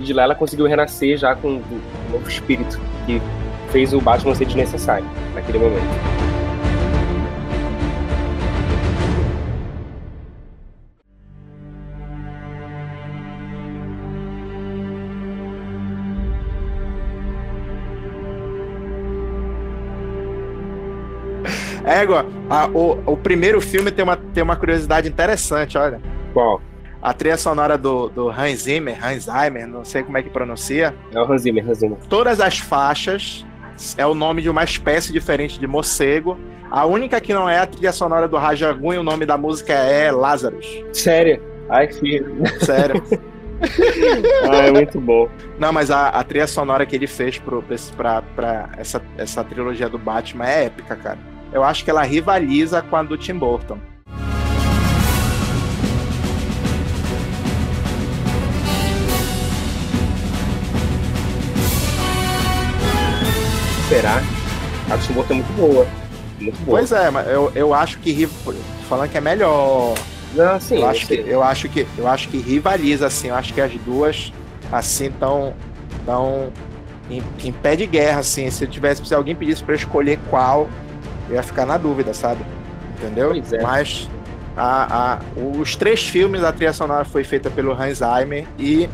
e de lá ela conseguiu renascer já com um novo espírito que fez o Batman ser desnecessário naquele momento. É, igual, a- o, o primeiro filme tem uma, tem uma curiosidade interessante, olha. Qual? A trilha sonora do, do Hans Zimmer, Hans Zimmer, não sei como é que pronuncia, É o Hans Zimmer, Hans Zimmer. todas as faixas é o nome de uma espécie diferente de morcego. A única que não é a trilha sonora do Raja Gun e o nome da música é Lazarus. Sério? Ai, que filho. Sério. *laughs* Ah, é muito bom. Não, mas a, a trilha sonora que ele fez pro, pra, pra essa, essa trilogia do Batman é épica, cara. Eu acho que ela rivaliza com a do Tim Burton. Será? A do Burton é muito boa. Muito boa. Pois é, mas eu, eu acho que falando que é melhor. Não, sim, eu acho que eu acho que eu acho que rivaliza assim. Eu acho que as duas assim tão tão em, em pé de guerra assim. Se eu tivesse se alguém pedisse para escolher qual, eu ia ficar na dúvida, sabe? Entendeu? É. Mas a, a- os três filmes a trilha sonora foi feita pelo Hans Zimmer e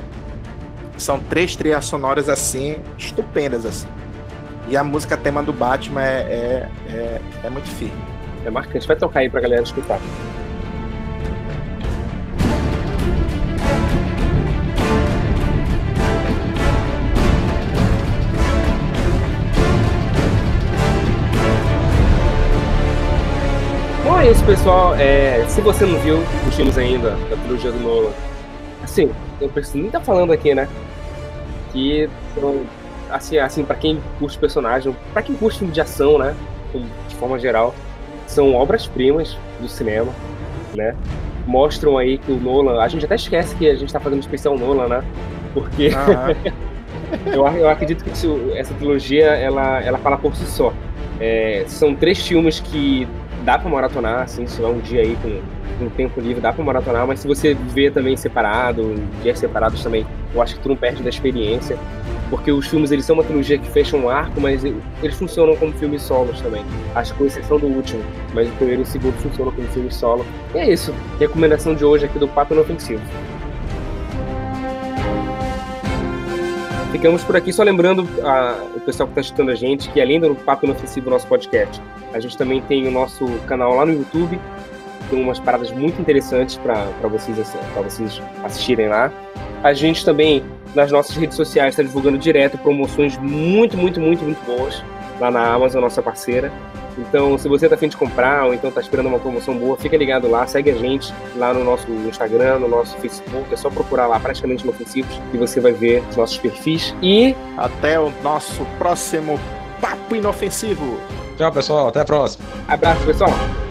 são três trilhas sonoras assim estupendas assim. E a música tema do Batman é, é, é, é muito firme. É marcante. Vai tocar aí pra galera escutar. Bom, é isso, pessoal. É, se você não viu os filmes ainda da trilogia do Nolan, assim, eu preciso nem estar falando aqui, né? Que são, assim, assim para quem curte personagem, para quem curte filme de ação, né? De forma geral, são obras-primas do cinema, né? Mostram aí que o Nolan, a gente até esquece que a gente tá fazendo um especial Nolan, né? Porque *laughs* eu, eu acredito que isso- essa trilogia ela, ela fala por si só. É, são três filmes que dá pra maratonar, assim, se tiver um dia aí com, com tempo livre, dá pra maratonar, mas se você vê também separado, dias separados também, eu acho que tu não perde da experiência. Porque os filmes eles são uma trilogia que fecha um arco, mas eles funcionam como filmes solos também. Acho que com exceção do último, mas o primeiro e o segundo funcionam como filmes solo. E é isso. Recomendação de hoje aqui do Papo Inofensivo. Ficamos por aqui, só lembrando a, o pessoal que está escutando a gente que além do Papo Inofensivo, nosso podcast, a gente também tem o nosso canal lá no YouTube. Tem umas paradas muito interessantes para vocês, assi- pra vocês assistirem lá. A gente também, nas nossas redes sociais, está divulgando direto promoções muito, muito, muito, muito boas lá na Amazon, nossa parceira. Então, se você está afim de comprar ou então está esperando uma promoção boa, fica ligado lá, segue a gente lá no nosso Instagram, no nosso Facebook. É só procurar lá, praticamente inofensivos, e você vai ver os nossos perfis. E Até o nosso próximo Papo Inofensivo. Tchau, pessoal. Até a próxima. abraço, pessoal!